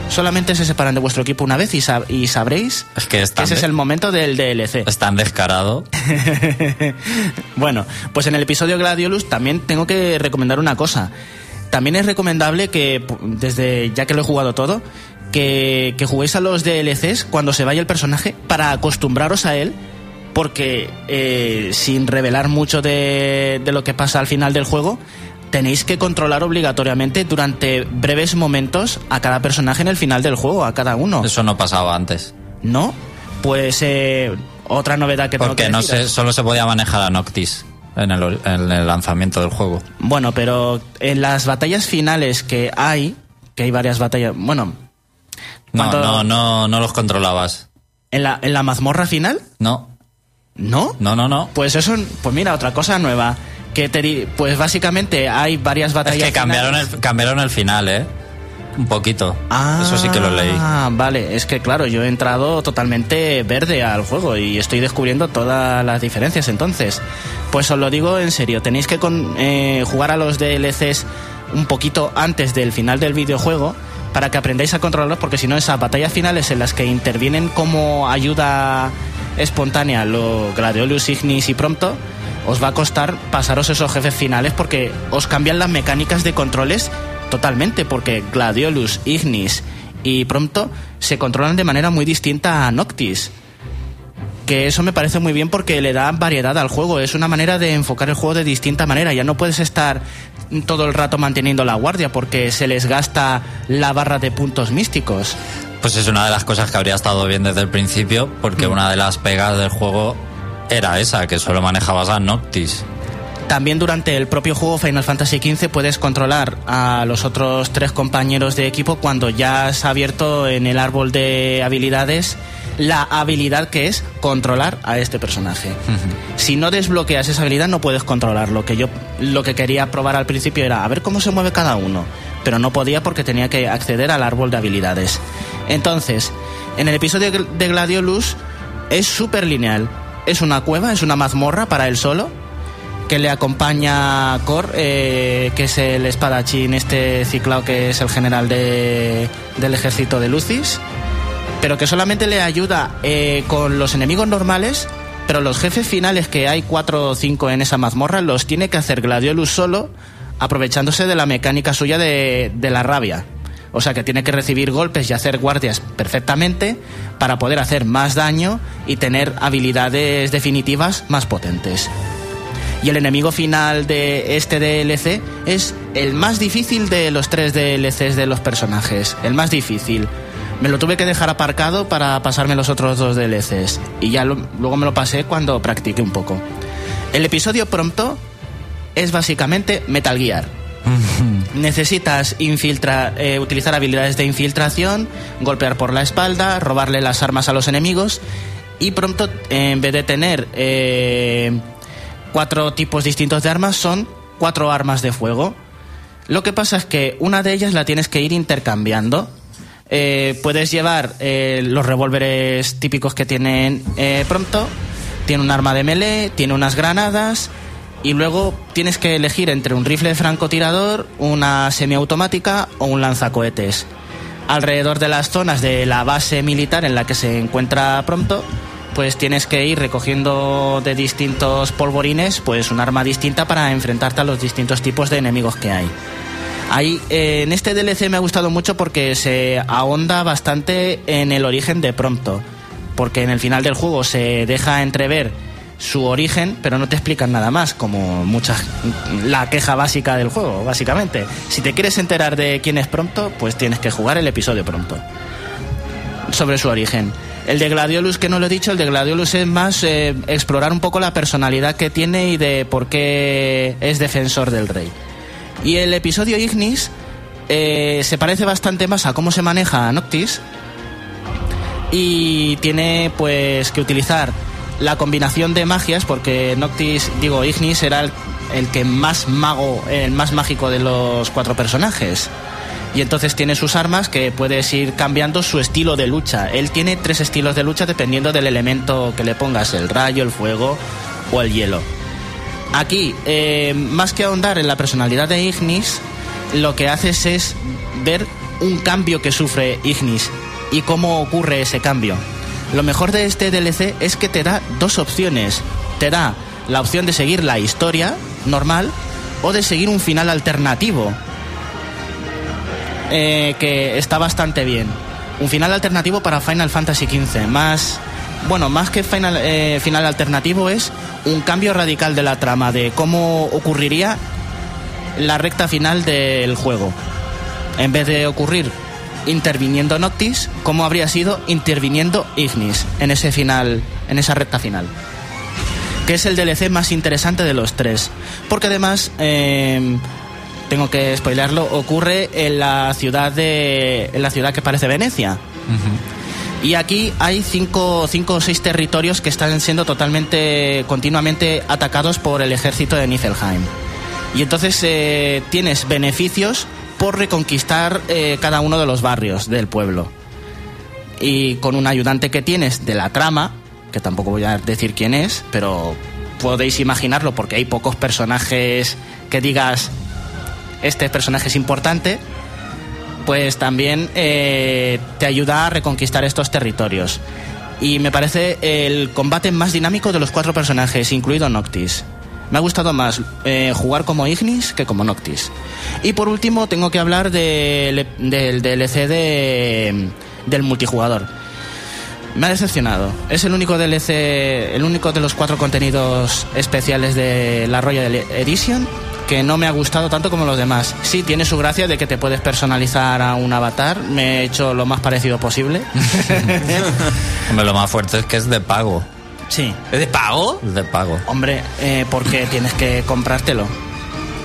Solamente se separan de vuestro equipo una vez y, sab- y sabréis Es que que ese es el momento del DLC. es tan descarado. [LAUGHS] bueno, pues en el episodio Gladiolus también tengo que recomendar una cosa. También es recomendable que, desde ya que lo he jugado todo, que, que juguéis a los DLCs cuando se vaya el personaje para acostumbraros a él, porque eh, sin revelar mucho de, de lo que pasa al final del juego, tenéis que controlar obligatoriamente durante breves momentos a cada personaje en el final del juego, a cada uno. Eso no pasaba antes. ¿No? Pues eh, otra novedad que tengo Porque que no deciros. sé, solo se podía manejar a Noctis en el, en el lanzamiento del juego. Bueno, pero en las batallas finales que hay, que hay varias batallas, bueno, No, ¿Cuánto- no, no, no los controlabas. en la, en la mazmorra final, No, ¿no? no, no, no. Pues eso, pues mira, otra cosa nueva. Que te di- pues básicamente hay varias Es batallas que cambiaron el, cambiaron el final, ¿eh? Un poquito. Ah, Eso sí que lo leí. vale, es que claro, yo he entrado totalmente verde al juego y estoy descubriendo todas las diferencias entonces. Pues os lo digo en serio, tenéis que con- eh, jugar a los DLCs un poquito antes del final del videojuego para que aprendáis a controlarlos, porque si no, esas batallas finales en las que intervienen como ayuda espontánea los Gladiolus, Ignis y Prompto, os va a costar pasaros esos jefes finales porque os cambian las mecánicas de controles totalmente, porque Gladiolus, Ignis y Prompto se controlan de manera muy distinta a Noctis. Que eso me parece muy bien porque le da variedad al juego. Es una manera de enfocar el juego de distinta manera. Ya no puedes estar todo el rato manteniendo la guardia porque se les gasta la barra de puntos místicos. Pues es una de las cosas que habría estado bien desde el principio, porque Mm. una de las pegas del juego era esa, que solo manejabas a Noctis. También durante el propio juego Final Fantasy XV puedes controlar a los otros tres compañeros de equipo cuando ya has abierto en el árbol de habilidades la habilidad que es controlar a este personaje. Si no desbloqueas esa habilidad no puedes controlarlo. Que yo lo que quería probar al principio era a ver cómo se mueve cada uno, pero no podía porque tenía que acceder al árbol de habilidades. Entonces, en el episodio de Gladiolus es súper lineal. Es una cueva, es una mazmorra para él solo que le acompaña a Cor, eh, que es el espadachín este ciclado que es el general de, del ejército de Lucis, pero que solamente le ayuda eh, con los enemigos normales, pero los jefes finales que hay cuatro o cinco en esa mazmorra los tiene que hacer Gladiolus solo, aprovechándose de la mecánica suya de, de la rabia. O sea que tiene que recibir golpes y hacer guardias perfectamente para poder hacer más daño y tener habilidades definitivas más potentes. Y el enemigo final de este DLC es el más difícil de los tres DLCs de los personajes. El más difícil. Me lo tuve que dejar aparcado para pasarme los otros dos DLCs. Y ya luego me lo pasé cuando practiqué un poco. El episodio pronto es básicamente Metal Gear. Necesitas infiltra- eh, utilizar habilidades de infiltración, golpear por la espalda, robarle las armas a los enemigos y pronto, en vez de tener eh, cuatro tipos distintos de armas, son cuatro armas de fuego. Lo que pasa es que una de ellas la tienes que ir intercambiando. Eh, puedes llevar eh, los revólveres típicos que tienen pronto. Tiene un arma de melee, tiene unas granadas. Y luego tienes que elegir entre un rifle francotirador, una semiautomática o un lanzacohetes. Alrededor de las zonas de la base militar en la que se encuentra pronto, pues tienes que ir recogiendo de distintos polvorines pues un arma distinta para enfrentarte a los distintos tipos de enemigos que hay. Ahí, eh, en este DLC me ha gustado mucho porque se ahonda bastante en el origen de Prompto. Porque en el final del juego se deja entrever su origen, pero no te explican nada más, como muchas la queja básica del juego, básicamente. Si te quieres enterar de quién es Prompto, pues tienes que jugar el episodio Prompto. Sobre su origen. El de Gladiolus, que no lo he dicho, el de Gladiolus es más eh, explorar un poco la personalidad que tiene y de por qué es defensor del rey. Y el episodio Ignis eh, se parece bastante más a cómo se maneja Noctis y tiene pues que utilizar la combinación de magias porque Noctis, digo, Ignis era el, el que más mago, el más mágico de los cuatro personajes. Y entonces tiene sus armas que puedes ir cambiando su estilo de lucha. Él tiene tres estilos de lucha dependiendo del elemento que le pongas, el rayo, el fuego o el hielo. Aquí, eh, más que ahondar en la personalidad de Ignis, lo que haces es ver un cambio que sufre Ignis y cómo ocurre ese cambio. Lo mejor de este DLC es que te da dos opciones. Te da la opción de seguir la historia normal o de seguir un final alternativo. eh, que está bastante bien. Un final alternativo para Final Fantasy XV. Más, bueno, más que final, eh, final alternativo es un cambio radical de la trama, de cómo ocurriría la recta final del juego. En vez de ocurrir interviniendo Noctis, ¿cómo habría sido interviniendo Ignis en ese final, en esa recta final? Que es el DLC más interesante de los tres. Porque además, eh, tengo que spoilerlo, ocurre en la ciudad de. en la ciudad que parece Venecia. Y aquí hay cinco, cinco o seis territorios que están siendo totalmente, continuamente atacados por el ejército de Niflheim. Y entonces eh, tienes beneficios por reconquistar eh, cada uno de los barrios del pueblo. Y con un ayudante que tienes de la trama, que tampoco voy a decir quién es, pero podéis imaginarlo porque hay pocos personajes que digas, este personaje es importante, pues también eh, te ayuda a reconquistar estos territorios. Y me parece el combate más dinámico de los cuatro personajes, incluido Noctis. Me ha gustado más eh, jugar como Ignis que como Noctis. Y por último, tengo que hablar del del DLC de, del multijugador. Me ha decepcionado. Es el único DLC, el único de los cuatro contenidos especiales de la Royal Edition que no me ha gustado tanto como los demás. Sí, tiene su gracia de que te puedes personalizar a un avatar. Me he hecho lo más parecido posible. [LAUGHS] [LAUGHS] Hombre, lo más fuerte es que es de pago. Sí. ¿Es de pago? Es de pago. Hombre, eh, porque tienes que comprártelo.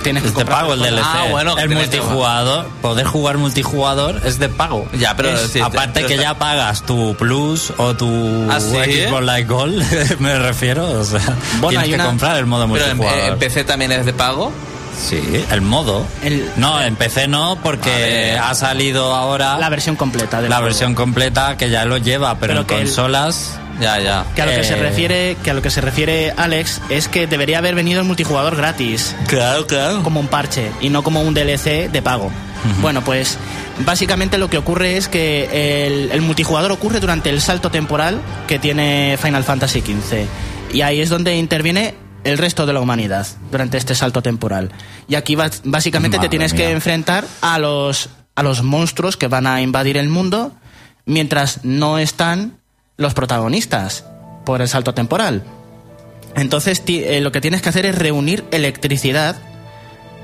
Tienes que Es de pago el. DLC. Ah, bueno, el multijugador, poder jugar multijugador es de pago. Ya, pero Es- sí, aparte pero que está- ya pagas tu Plus o tu ¿Ah, sí? Xbox Live Gold, [LAUGHS] me refiero. O sea, Bueno, tienes que una- comprar el modo Pero en, multijugador. en PC también es de pago. Sí, el modo. El- no, en PC no, porque ha salido ahora La versión completa de la versión completa que ya lo lleva, pero, Pero en el- consolas. Ya, ya. Que a lo que se Eh. refiere, que a lo que se refiere Alex es que debería haber venido el multijugador gratis, Claro, claro. como un parche y no como un DLC de pago. Bueno, pues básicamente lo que ocurre es que el, el multijugador ocurre durante el salto temporal que tiene Final Fantasy XV y ahí es donde interviene el resto de la humanidad durante este salto temporal. Y aquí básicamente Madre te tienes que enfrentar a los a los monstruos que van a invadir el mundo mientras no están los protagonistas por el salto temporal. Entonces eh, lo que tienes que hacer es reunir electricidad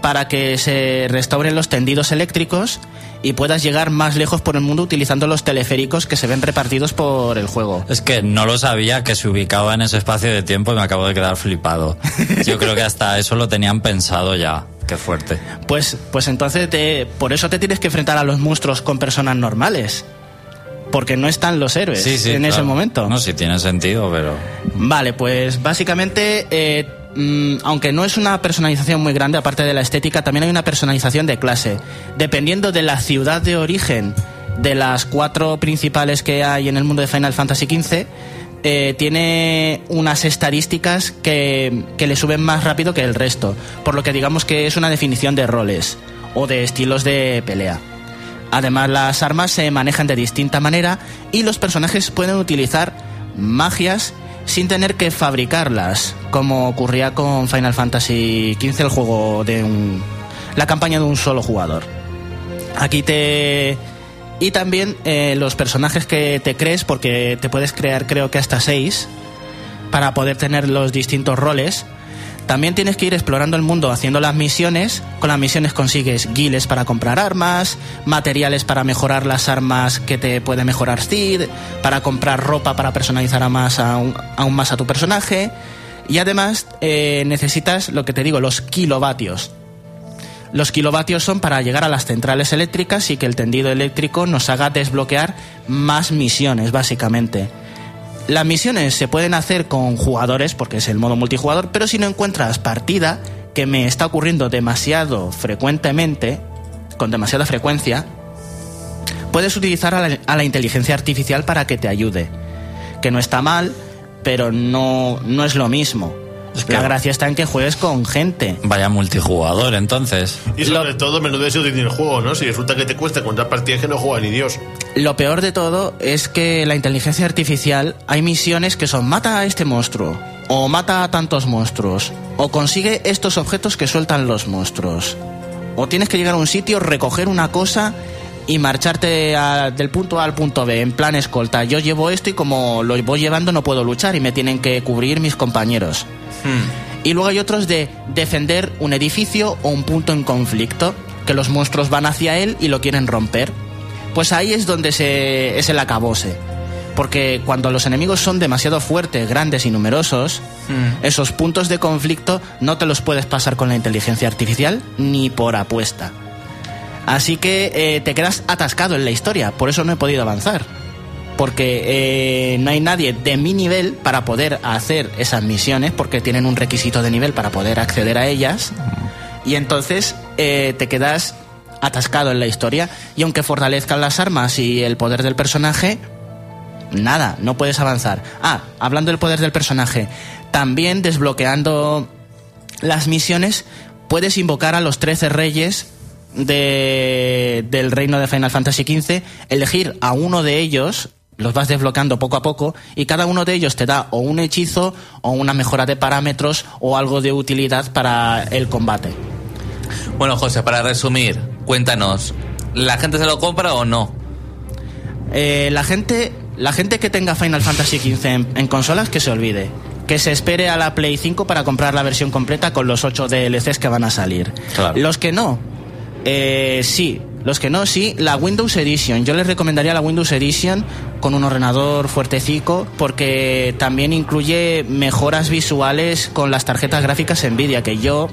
para que se restauren los tendidos eléctricos y puedas llegar más lejos por el mundo utilizando los teleféricos que se ven repartidos por el juego. Es que no lo sabía que se ubicaba en ese espacio de tiempo y me acabo de quedar flipado. [LAUGHS] Yo creo que hasta eso lo tenían pensado ya. Qué fuerte. Pues, pues entonces te- por eso te tienes que enfrentar a los monstruos con personas normales. Porque no están los héroes Sí, sí. en ese momento. No, sí tiene sentido, pero. Vale, pues básicamente, eh, mm, aunque no es una personalización muy grande, aparte de la estética, también hay una personalización de clase. Dependiendo de la ciudad de origen de las cuatro principales que hay en el mundo de Final Fantasy XV, eh, tiene unas estadísticas que, que le suben más rápido que el resto. Por lo que digamos que es una definición de roles o de estilos de pelea. Además, las armas se manejan de distinta manera y los personajes pueden utilizar magias sin tener que fabricarlas, como ocurría con Final Fantasy XV, el juego de un, la campaña de un solo jugador. Aquí te y también eh, los personajes que te crees, porque te puedes crear creo que hasta seis para poder tener los distintos roles. También tienes que ir explorando el mundo haciendo las misiones. Con las misiones consigues guiles para comprar armas, materiales para mejorar las armas que te puede mejorar Cid, para comprar ropa para personalizar a más, aún, aún más a tu personaje. Y además eh, necesitas, lo que te digo, los kilovatios. Los kilovatios son para llegar a las centrales eléctricas y que el tendido eléctrico nos haga desbloquear más misiones, básicamente. Las misiones se pueden hacer con jugadores, porque es el modo multijugador, pero si no encuentras partida, que me está ocurriendo demasiado frecuentemente, con demasiada frecuencia, puedes utilizar a la, inteligencia artificial para que te ayude. Que no está mal, pero no, no es lo mismo. Es que- La gracia está en que juegues con gente. Vaya multijugador, entonces. Y sobre todo, menudo eso tiene el juego, ¿no? Si resulta que te cuesta encontrar partidas que no juega ni Dios. Lo peor de todo es que la inteligencia artificial hay misiones que son mata a este monstruo, o mata a tantos monstruos, o consigue estos objetos que sueltan los monstruos, o tienes que llegar a un sitio, recoger una cosa y marcharte a- del punto A al punto B, en plan escolta. Yo llevo esto y como lo voy llevando no puedo luchar y me tienen que cubrir mis compañeros. Y luego hay otros de defender un edificio o un punto en conflicto, que los monstruos van hacia él y lo quieren romper. Pues ahí es donde se, es el acabose. Porque cuando los enemigos son demasiado fuertes, grandes y numerosos, esos puntos de conflicto no te los puedes pasar con la inteligencia artificial ni por apuesta. Así que eh, te quedas atascado en la historia, por eso no he podido avanzar. Porque eh, no hay nadie de mi nivel para poder hacer esas misiones, porque tienen un requisito de nivel para poder acceder a ellas. Y entonces eh, te quedas atascado en la historia. Y aunque fortalezcan las armas y el poder del personaje, nada, no puedes avanzar. Ah, hablando del poder del personaje, también desbloqueando las misiones, puedes invocar a los 13 reyes de, del reino de Final Fantasy XV, elegir a uno de ellos, los vas desbloqueando poco a poco, y cada uno de ellos te da o un hechizo, o una mejora de parámetros, o algo de utilidad para el combate. Bueno, José, para resumir, cuéntanos, ¿la gente se lo compra o no? Eh, la gente la gente que tenga Final Fantasy XV en, en consolas que se olvide. Que se espere a la Play 5 para comprar la versión completa con los 8 DLCs que van a salir. Claro. Los que no, eh, sí. Los que no, sí, la Windows Edition. Yo les recomendaría la Windows Edition con un ordenador fuertecico porque también incluye mejoras visuales con las tarjetas gráficas Nvidia que yo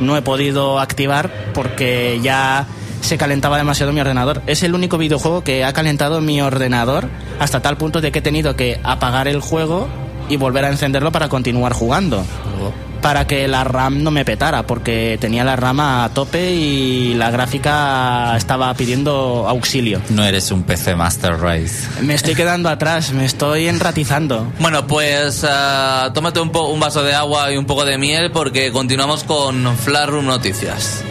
no he podido activar porque ya se calentaba demasiado mi ordenador. Es el único videojuego que ha calentado mi ordenador hasta tal punto de que he tenido que apagar el juego y volver a encenderlo para continuar jugando. Para que la RAM no me petara, porque tenía la RAM a tope y la gráfica estaba pidiendo auxilio. No eres un PC Master Race. Me estoy quedando atrás, me estoy enratizando. Bueno, pues ah, tómate un, po- un vaso de agua y un poco de miel porque continuamos con Flash Room Noticias.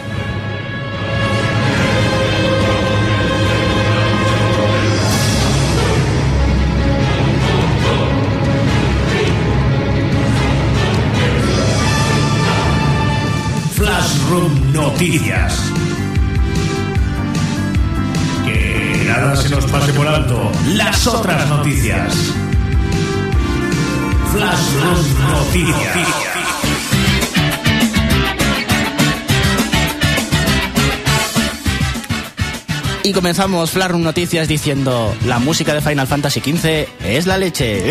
Noticias. Que nada se nos pase por alto. Las otras noticias. Flashroom Noticias. Y comenzamos Flash Noticias diciendo la música de Final Fantasy XV es la leche. [LAUGHS] [LAUGHS]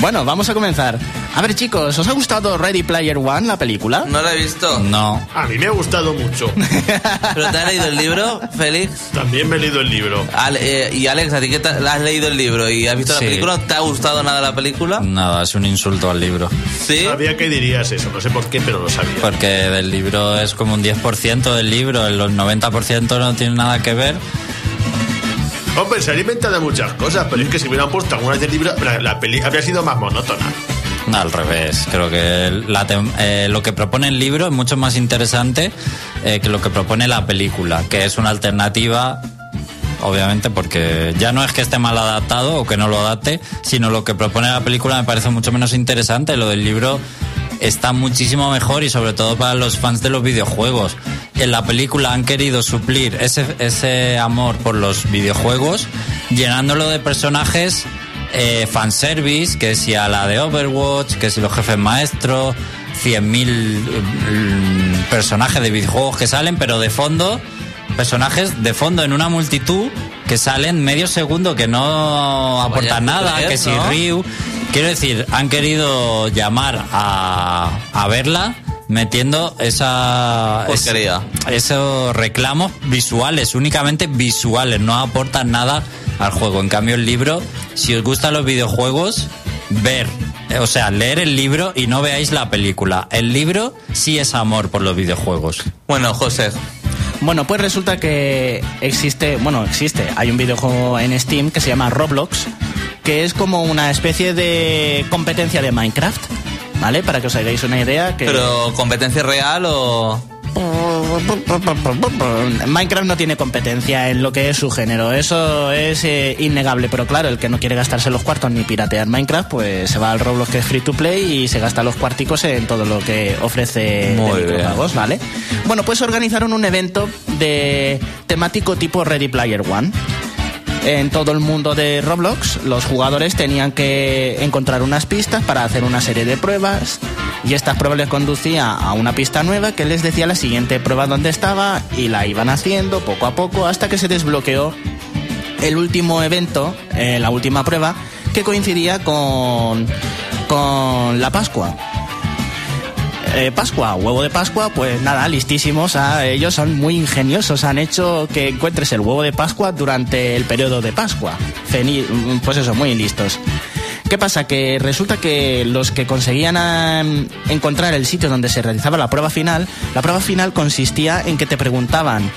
bueno, vamos a comenzar. A ver chicos, ¿os ha gustado Ready Player One, la película? ¿No la he visto? No. A mí me ha gustado mucho. [LAUGHS] ¿Pero te has leído el libro, Félix? También me he leído el libro. Ale- eh, y Alex, ¿a ti que te- has leído el libro y has visto Sí. la película? ¿Te ha gustado nada la película? Nada, es un insulto al libro. ¿Sí? Sabía que dirías eso, no sé por qué, pero lo sabía. Porque del libro es como un 10% del libro, el 90% no tiene nada que ver. Hombre, se han inventado muchas cosas, pero es que si hubieran puesto algunas del libro, la, la peli habría sido más monótona. Al revés, creo que la eh, lo que propone el libro es mucho más interesante eh, que lo que propone la película, que es una alternativa, obviamente, porque ya no es que esté mal adaptado o que no lo adapte, sino lo que propone la película me parece mucho menos interesante. Lo del libro está muchísimo mejor y sobre todo para los fans de los videojuegos. En la película han querido suplir ese, ese amor por los videojuegos llenándolo de personajes eh, fanservice, que si a la de Overwatch, que si los jefes maestros, 100.000 mm, personajes de videojuegos que salen, pero de fondo, personajes de fondo en una multitud que salen medio segundo, que no aportan nada, que es, si ¿no? Ryu. Quiero decir, han querido llamar a, a verla metiendo esa Porquería. es- esos reclamos visuales, únicamente visuales, no aportan nada al juego. En cambio, el libro, si os gustan los videojuegos, ver, o sea, leer el libro y no veáis la película. El libro sí es amor por los videojuegos. Bueno, José, Bueno, pues resulta que existe, bueno, existe, hay un videojuego en Steam que se llama Roblox, que es como una especie de competencia de Minecraft, ¿vale? Para que os hagáis una idea que... ¿pero competencia real o...? Minecraft no tiene competencia en lo que es su género, eso es eh, innegable, pero claro, el que no quiere gastarse los cuartos ni piratear Minecraft, pues se va al Roblox que es free to play y se gasta los cuarticos en todo lo que ofrece Muy de micropagos, ¿vale? Bueno, pues organizaron un evento de temático tipo Ready Player One. En todo el mundo de Roblox, los jugadores tenían que encontrar unas pistas para hacer una serie de pruebas y estas pruebas les conducía a una pista nueva que les decía la siguiente prueba dónde estaba y la iban haciendo poco a poco hasta que se desbloqueó el último evento, eh, la última prueba, que coincidía con, con la Pascua. Eh, Pascua, huevo de Pascua, pues nada, listísimos. ah, ellos son muy ingeniosos, han hecho que encuentres el huevo de Pascua durante el periodo de Pascua. Feni- mm, pues eso, muy listos. ¿Qué pasa? Que resulta que los que conseguían ah, encontrar el sitio donde se realizaba la prueba final, la prueba final consistía en que te preguntaban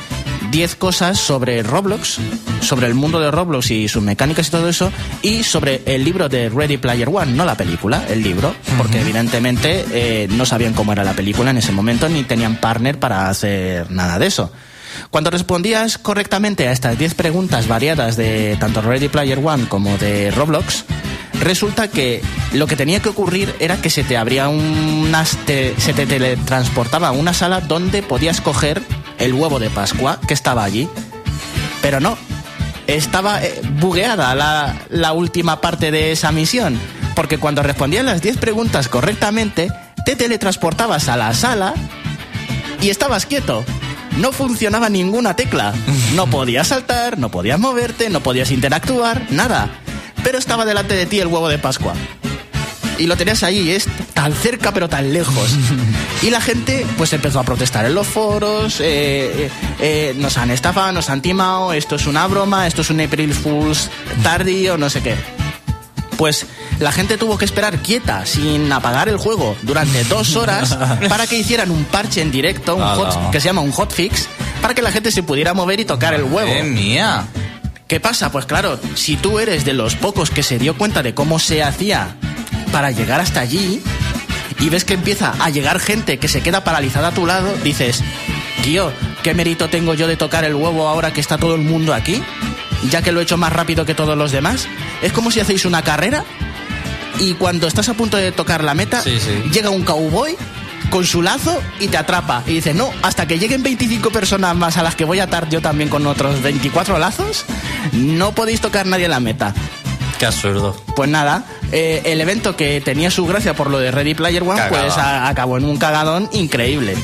10 cosas sobre Roblox, sobre el mundo de Roblox y sus mecánicas y todo eso, y sobre el libro de Ready Player One, no la película, el libro, porque evidentemente eh, no sabían cómo era la película en ese momento ni tenían partner para hacer nada de eso. Cuando respondías correctamente a estas 10 preguntas variadas de tanto Ready Player One como de Roblox, resulta que lo que tenía que ocurrir era que se te abría unas te- se te teletransportaba a una sala donde podías coger el huevo de Pascua que estaba allí. Pero no, estaba eh, bugueada la, la última parte de esa misión. Porque cuando respondías las 10 preguntas correctamente, te teletransportabas a la sala y estabas quieto. No funcionaba ninguna tecla. No [LAUGHS] podías saltar, no podías moverte, no podías interactuar, nada. Pero estaba delante de ti el huevo de Pascua. Y lo tenías ahí, es tan cerca pero tan lejos. [LAUGHS] Y la gente pues empezó a protestar en los foros, eh, eh, eh, nos han estafado, nos han timado, esto es una broma, esto es un April Fool's tardío, no sé qué. Pues la gente tuvo que esperar quieta, sin apagar el juego, durante dos horas [LAUGHS] para que hicieran un parche en directo, un hot- que se llama un hotfix, para que la gente se pudiera mover y tocar el huevo. ¡Eh, mía! ¿Qué pasa? Pues claro, si tú eres de los pocos que se dio cuenta de cómo se hacía para llegar hasta allí y ves que empieza a llegar gente que se queda paralizada a tu lado, dices, tío, ¿qué mérito tengo yo de tocar el huevo ahora que está todo el mundo aquí? Ya que lo he hecho más rápido que todos los demás. Es como si hacéis una carrera y cuando estás a punto de tocar la meta, Sí, sí. llega un cowboy con su lazo y te atrapa. Y dice, no, hasta que lleguen 25 personas más a las que voy a atar yo también con otros 24 lazos, no podéis tocar nadie la meta. Qué absurdo. Pues nada, eh, el evento que tenía su gracia por lo de Ready Player One, Cagada. pues a- acabó en un cagadón increíble.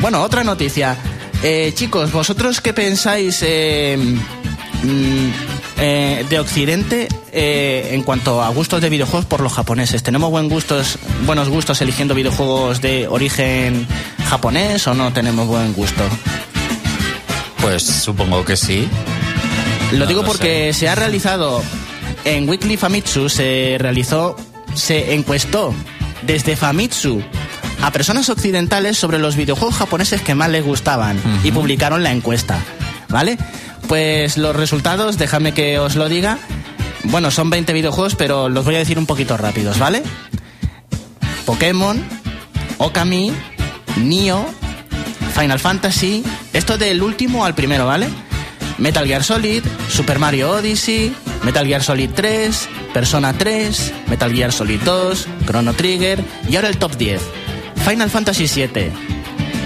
Bueno, otra noticia. Eh, chicos, ¿vosotros qué pensáis eh, mm, eh, de Occidente eh, en cuanto a gustos de videojuegos por los japoneses? ¿Tenemos buen gustos, buenos gustos eligiendo videojuegos de origen japonés o no tenemos buen gusto? Pues supongo que sí. Lo No digo porque se ha realizado en Weekly Famitsu, se realizó, se encuestó desde Famitsu a personas occidentales sobre los videojuegos japoneses que más les gustaban y publicaron la encuesta, ¿vale? Pues los resultados, déjame que os lo diga. Bueno, son 20 videojuegos, pero los voy a decir un poquito rápidos, ¿vale? Pokémon, Okami, Nioh, Final Fantasy, esto del último al primero, ¿vale? Metal Gear Solid, Super Mario Odyssey, Metal Gear Solid 3, Persona 3, Metal Gear Solid 2, Chrono Trigger y ahora el top 10. Final Fantasy 7,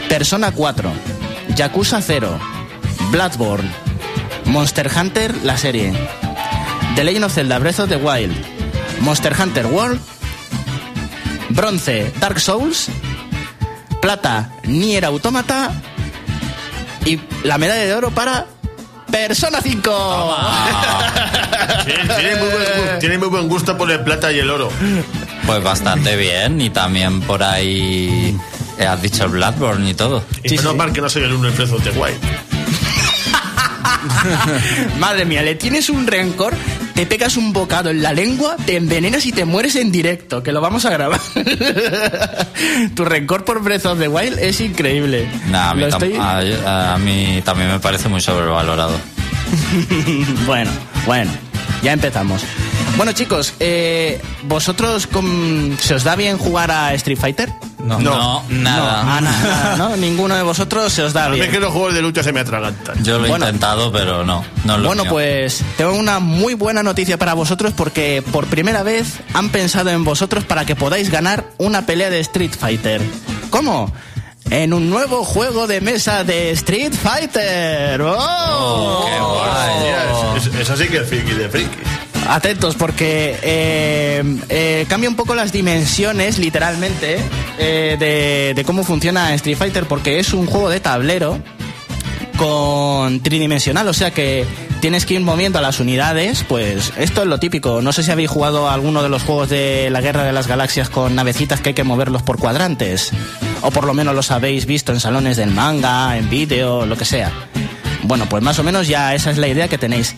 Persona 4, Yakuza 0, Bloodborne, Monster Hunter la serie, The Legend of Zelda Breath of the Wild, Monster Hunter World, Bronce Dark Souls, Plata Nier Automata y la medalla de oro para Persona 5. Tiene, tiene muy buen, gu- tiene muy buen gusto por el plata y el oro. Pues bastante bien. Y también por ahí eh, has dicho el Bloodborne y todo. Y Sí, menos sí. mal que no soy el uno en Breath of the Wild. [LAUGHS] Madre mía, le tienes un rencor, te pegas un bocado en la lengua, te envenenas y te mueres en directo, que lo vamos a grabar. [LAUGHS] tu rencor por Breath of the Wild es increíble. Nah, a, mí estoy- a mí también me parece muy sobrevalorado. [LAUGHS] bueno, bueno, ya empezamos. Bueno chicos, eh, ¿vosotros com- se os da bien jugar a Street Fighter? No, No, nada. No, ah, nada, ¿no? [LAUGHS] Ninguno de vosotros se os da A mí bien. que los juegos de lucha se me atragantan. Yo lo he Bueno. intentado, pero no. no es lo Bueno, mío. pues tengo una muy buena noticia para vosotros porque por primera vez han pensado en vosotros para que podáis ganar una pelea de Street Fighter. ¿Cómo? En un nuevo juego de mesa de Street Fighter. ¡Oh! Qué guay. Mira, es- es- eso sí que es friki de friki. Atentos porque eh, eh, cambia un poco las dimensiones, literalmente, eh, de, cómo funciona Street Fighter porque es un juego de tablero con tridimensional, o sea que tienes que ir moviendo a las unidades, pues esto es lo típico. No sé si habéis jugado alguno de los juegos de la Guerra de las Galaxias con navecitas que hay que moverlos por cuadrantes, o por lo menos los habéis visto en salones del manga, en vídeo, lo que sea. Bueno, pues más o menos ya esa es la idea que tenéis.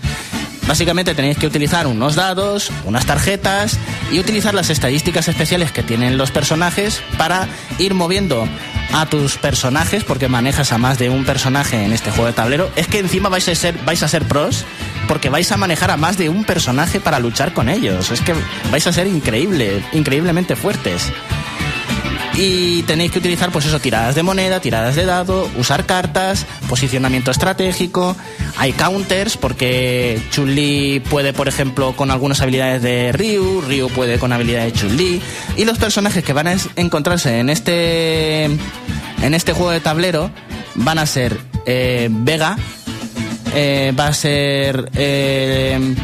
Básicamente tenéis que utilizar unos dados, unas tarjetas y utilizar las estadísticas especiales que tienen los personajes para ir moviendo a tus personajes, porque manejas a más de un personaje en este juego de tablero, es que encima vais a ser, vais a ser pros, porque vais a manejar a más de un personaje para luchar con ellos. Es que vais a ser increíble, increíblemente fuertes. Y tenéis que utilizar, pues eso, tiradas de moneda, tiradas de dado, usar cartas, posicionamiento estratégico. Hay counters, porque Chun-Li puede, por ejemplo, con algunas habilidades de Ryu, Ryu puede con habilidades de Chun-Li. Y los personajes que van a encontrarse en este, en este juego de tablero van a ser eh, Vega, eh, va a ser eh,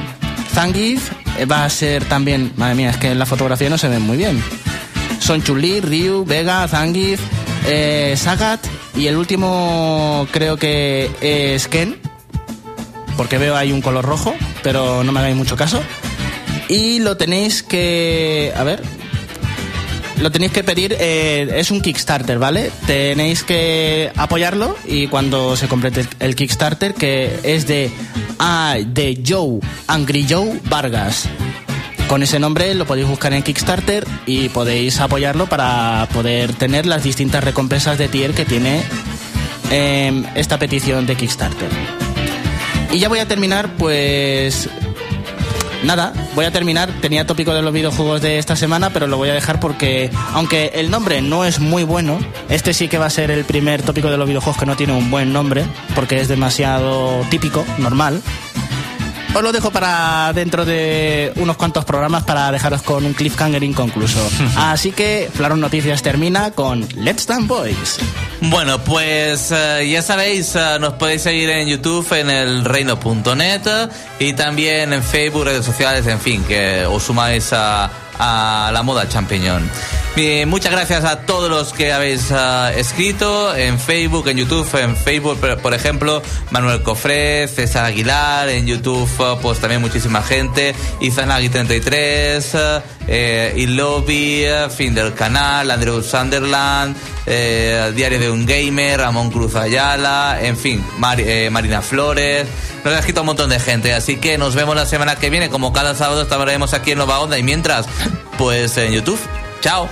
Zangief, eh, va a ser también, madre mía, es que en la fotografía no se ven muy bien. Son Chun-Li, Ryu, Vega, Zangief, eh, Sagat y el último creo que es Ken, porque veo ahí un color rojo, pero no me hagáis mucho caso. Y lo tenéis que, a ver, lo tenéis que pedir, eh, es un Kickstarter, ¿vale? Tenéis que apoyarlo y cuando se complete el, el Kickstarter, que es de, ah, de Joe, Angry Joe Vargas. Con ese nombre lo podéis buscar en Kickstarter y podéis apoyarlo para poder tener las distintas recompensas de tier que tiene em, esta petición de Kickstarter. Y ya voy a terminar, pues Nada, voy a terminar. Tenía tópico de los videojuegos de esta semana, pero lo voy a dejar porque, aunque el nombre no es muy bueno, este sí que va a ser el primer tópico de los videojuegos que no tiene un buen nombre, porque es demasiado típico, normal. Os lo dejo para dentro de unos cuantos programas para dejaros con un cliffhanger inconcluso. [LAUGHS] Así que Flaron Noticias termina con Let's Dance Boys. Bueno, pues eh, ya sabéis, eh, nos podéis seguir en YouTube en el reino.net y también en Facebook, redes sociales, en fin, que os sumáis a, a la moda champiñón. Bien, muchas gracias a todos los que habéis eh, escrito en Facebook, en YouTube, en Facebook, por, ejemplo, Manuel Cofré, César Aguilar, en YouTube, eh, pues también muchísima gente, Izanagi33, eh, Ilobi, eh, fin del canal, Andrew Sunderland, eh, Diario de un Gamer, Ramón Cruz Ayala, en fin, Mari- eh, Marina Flores. Nos ha escrito un montón de gente, así que nos vemos la semana que viene. Como cada sábado estaremos aquí en Nova Onda y mientras, pues en YouTube. Chao.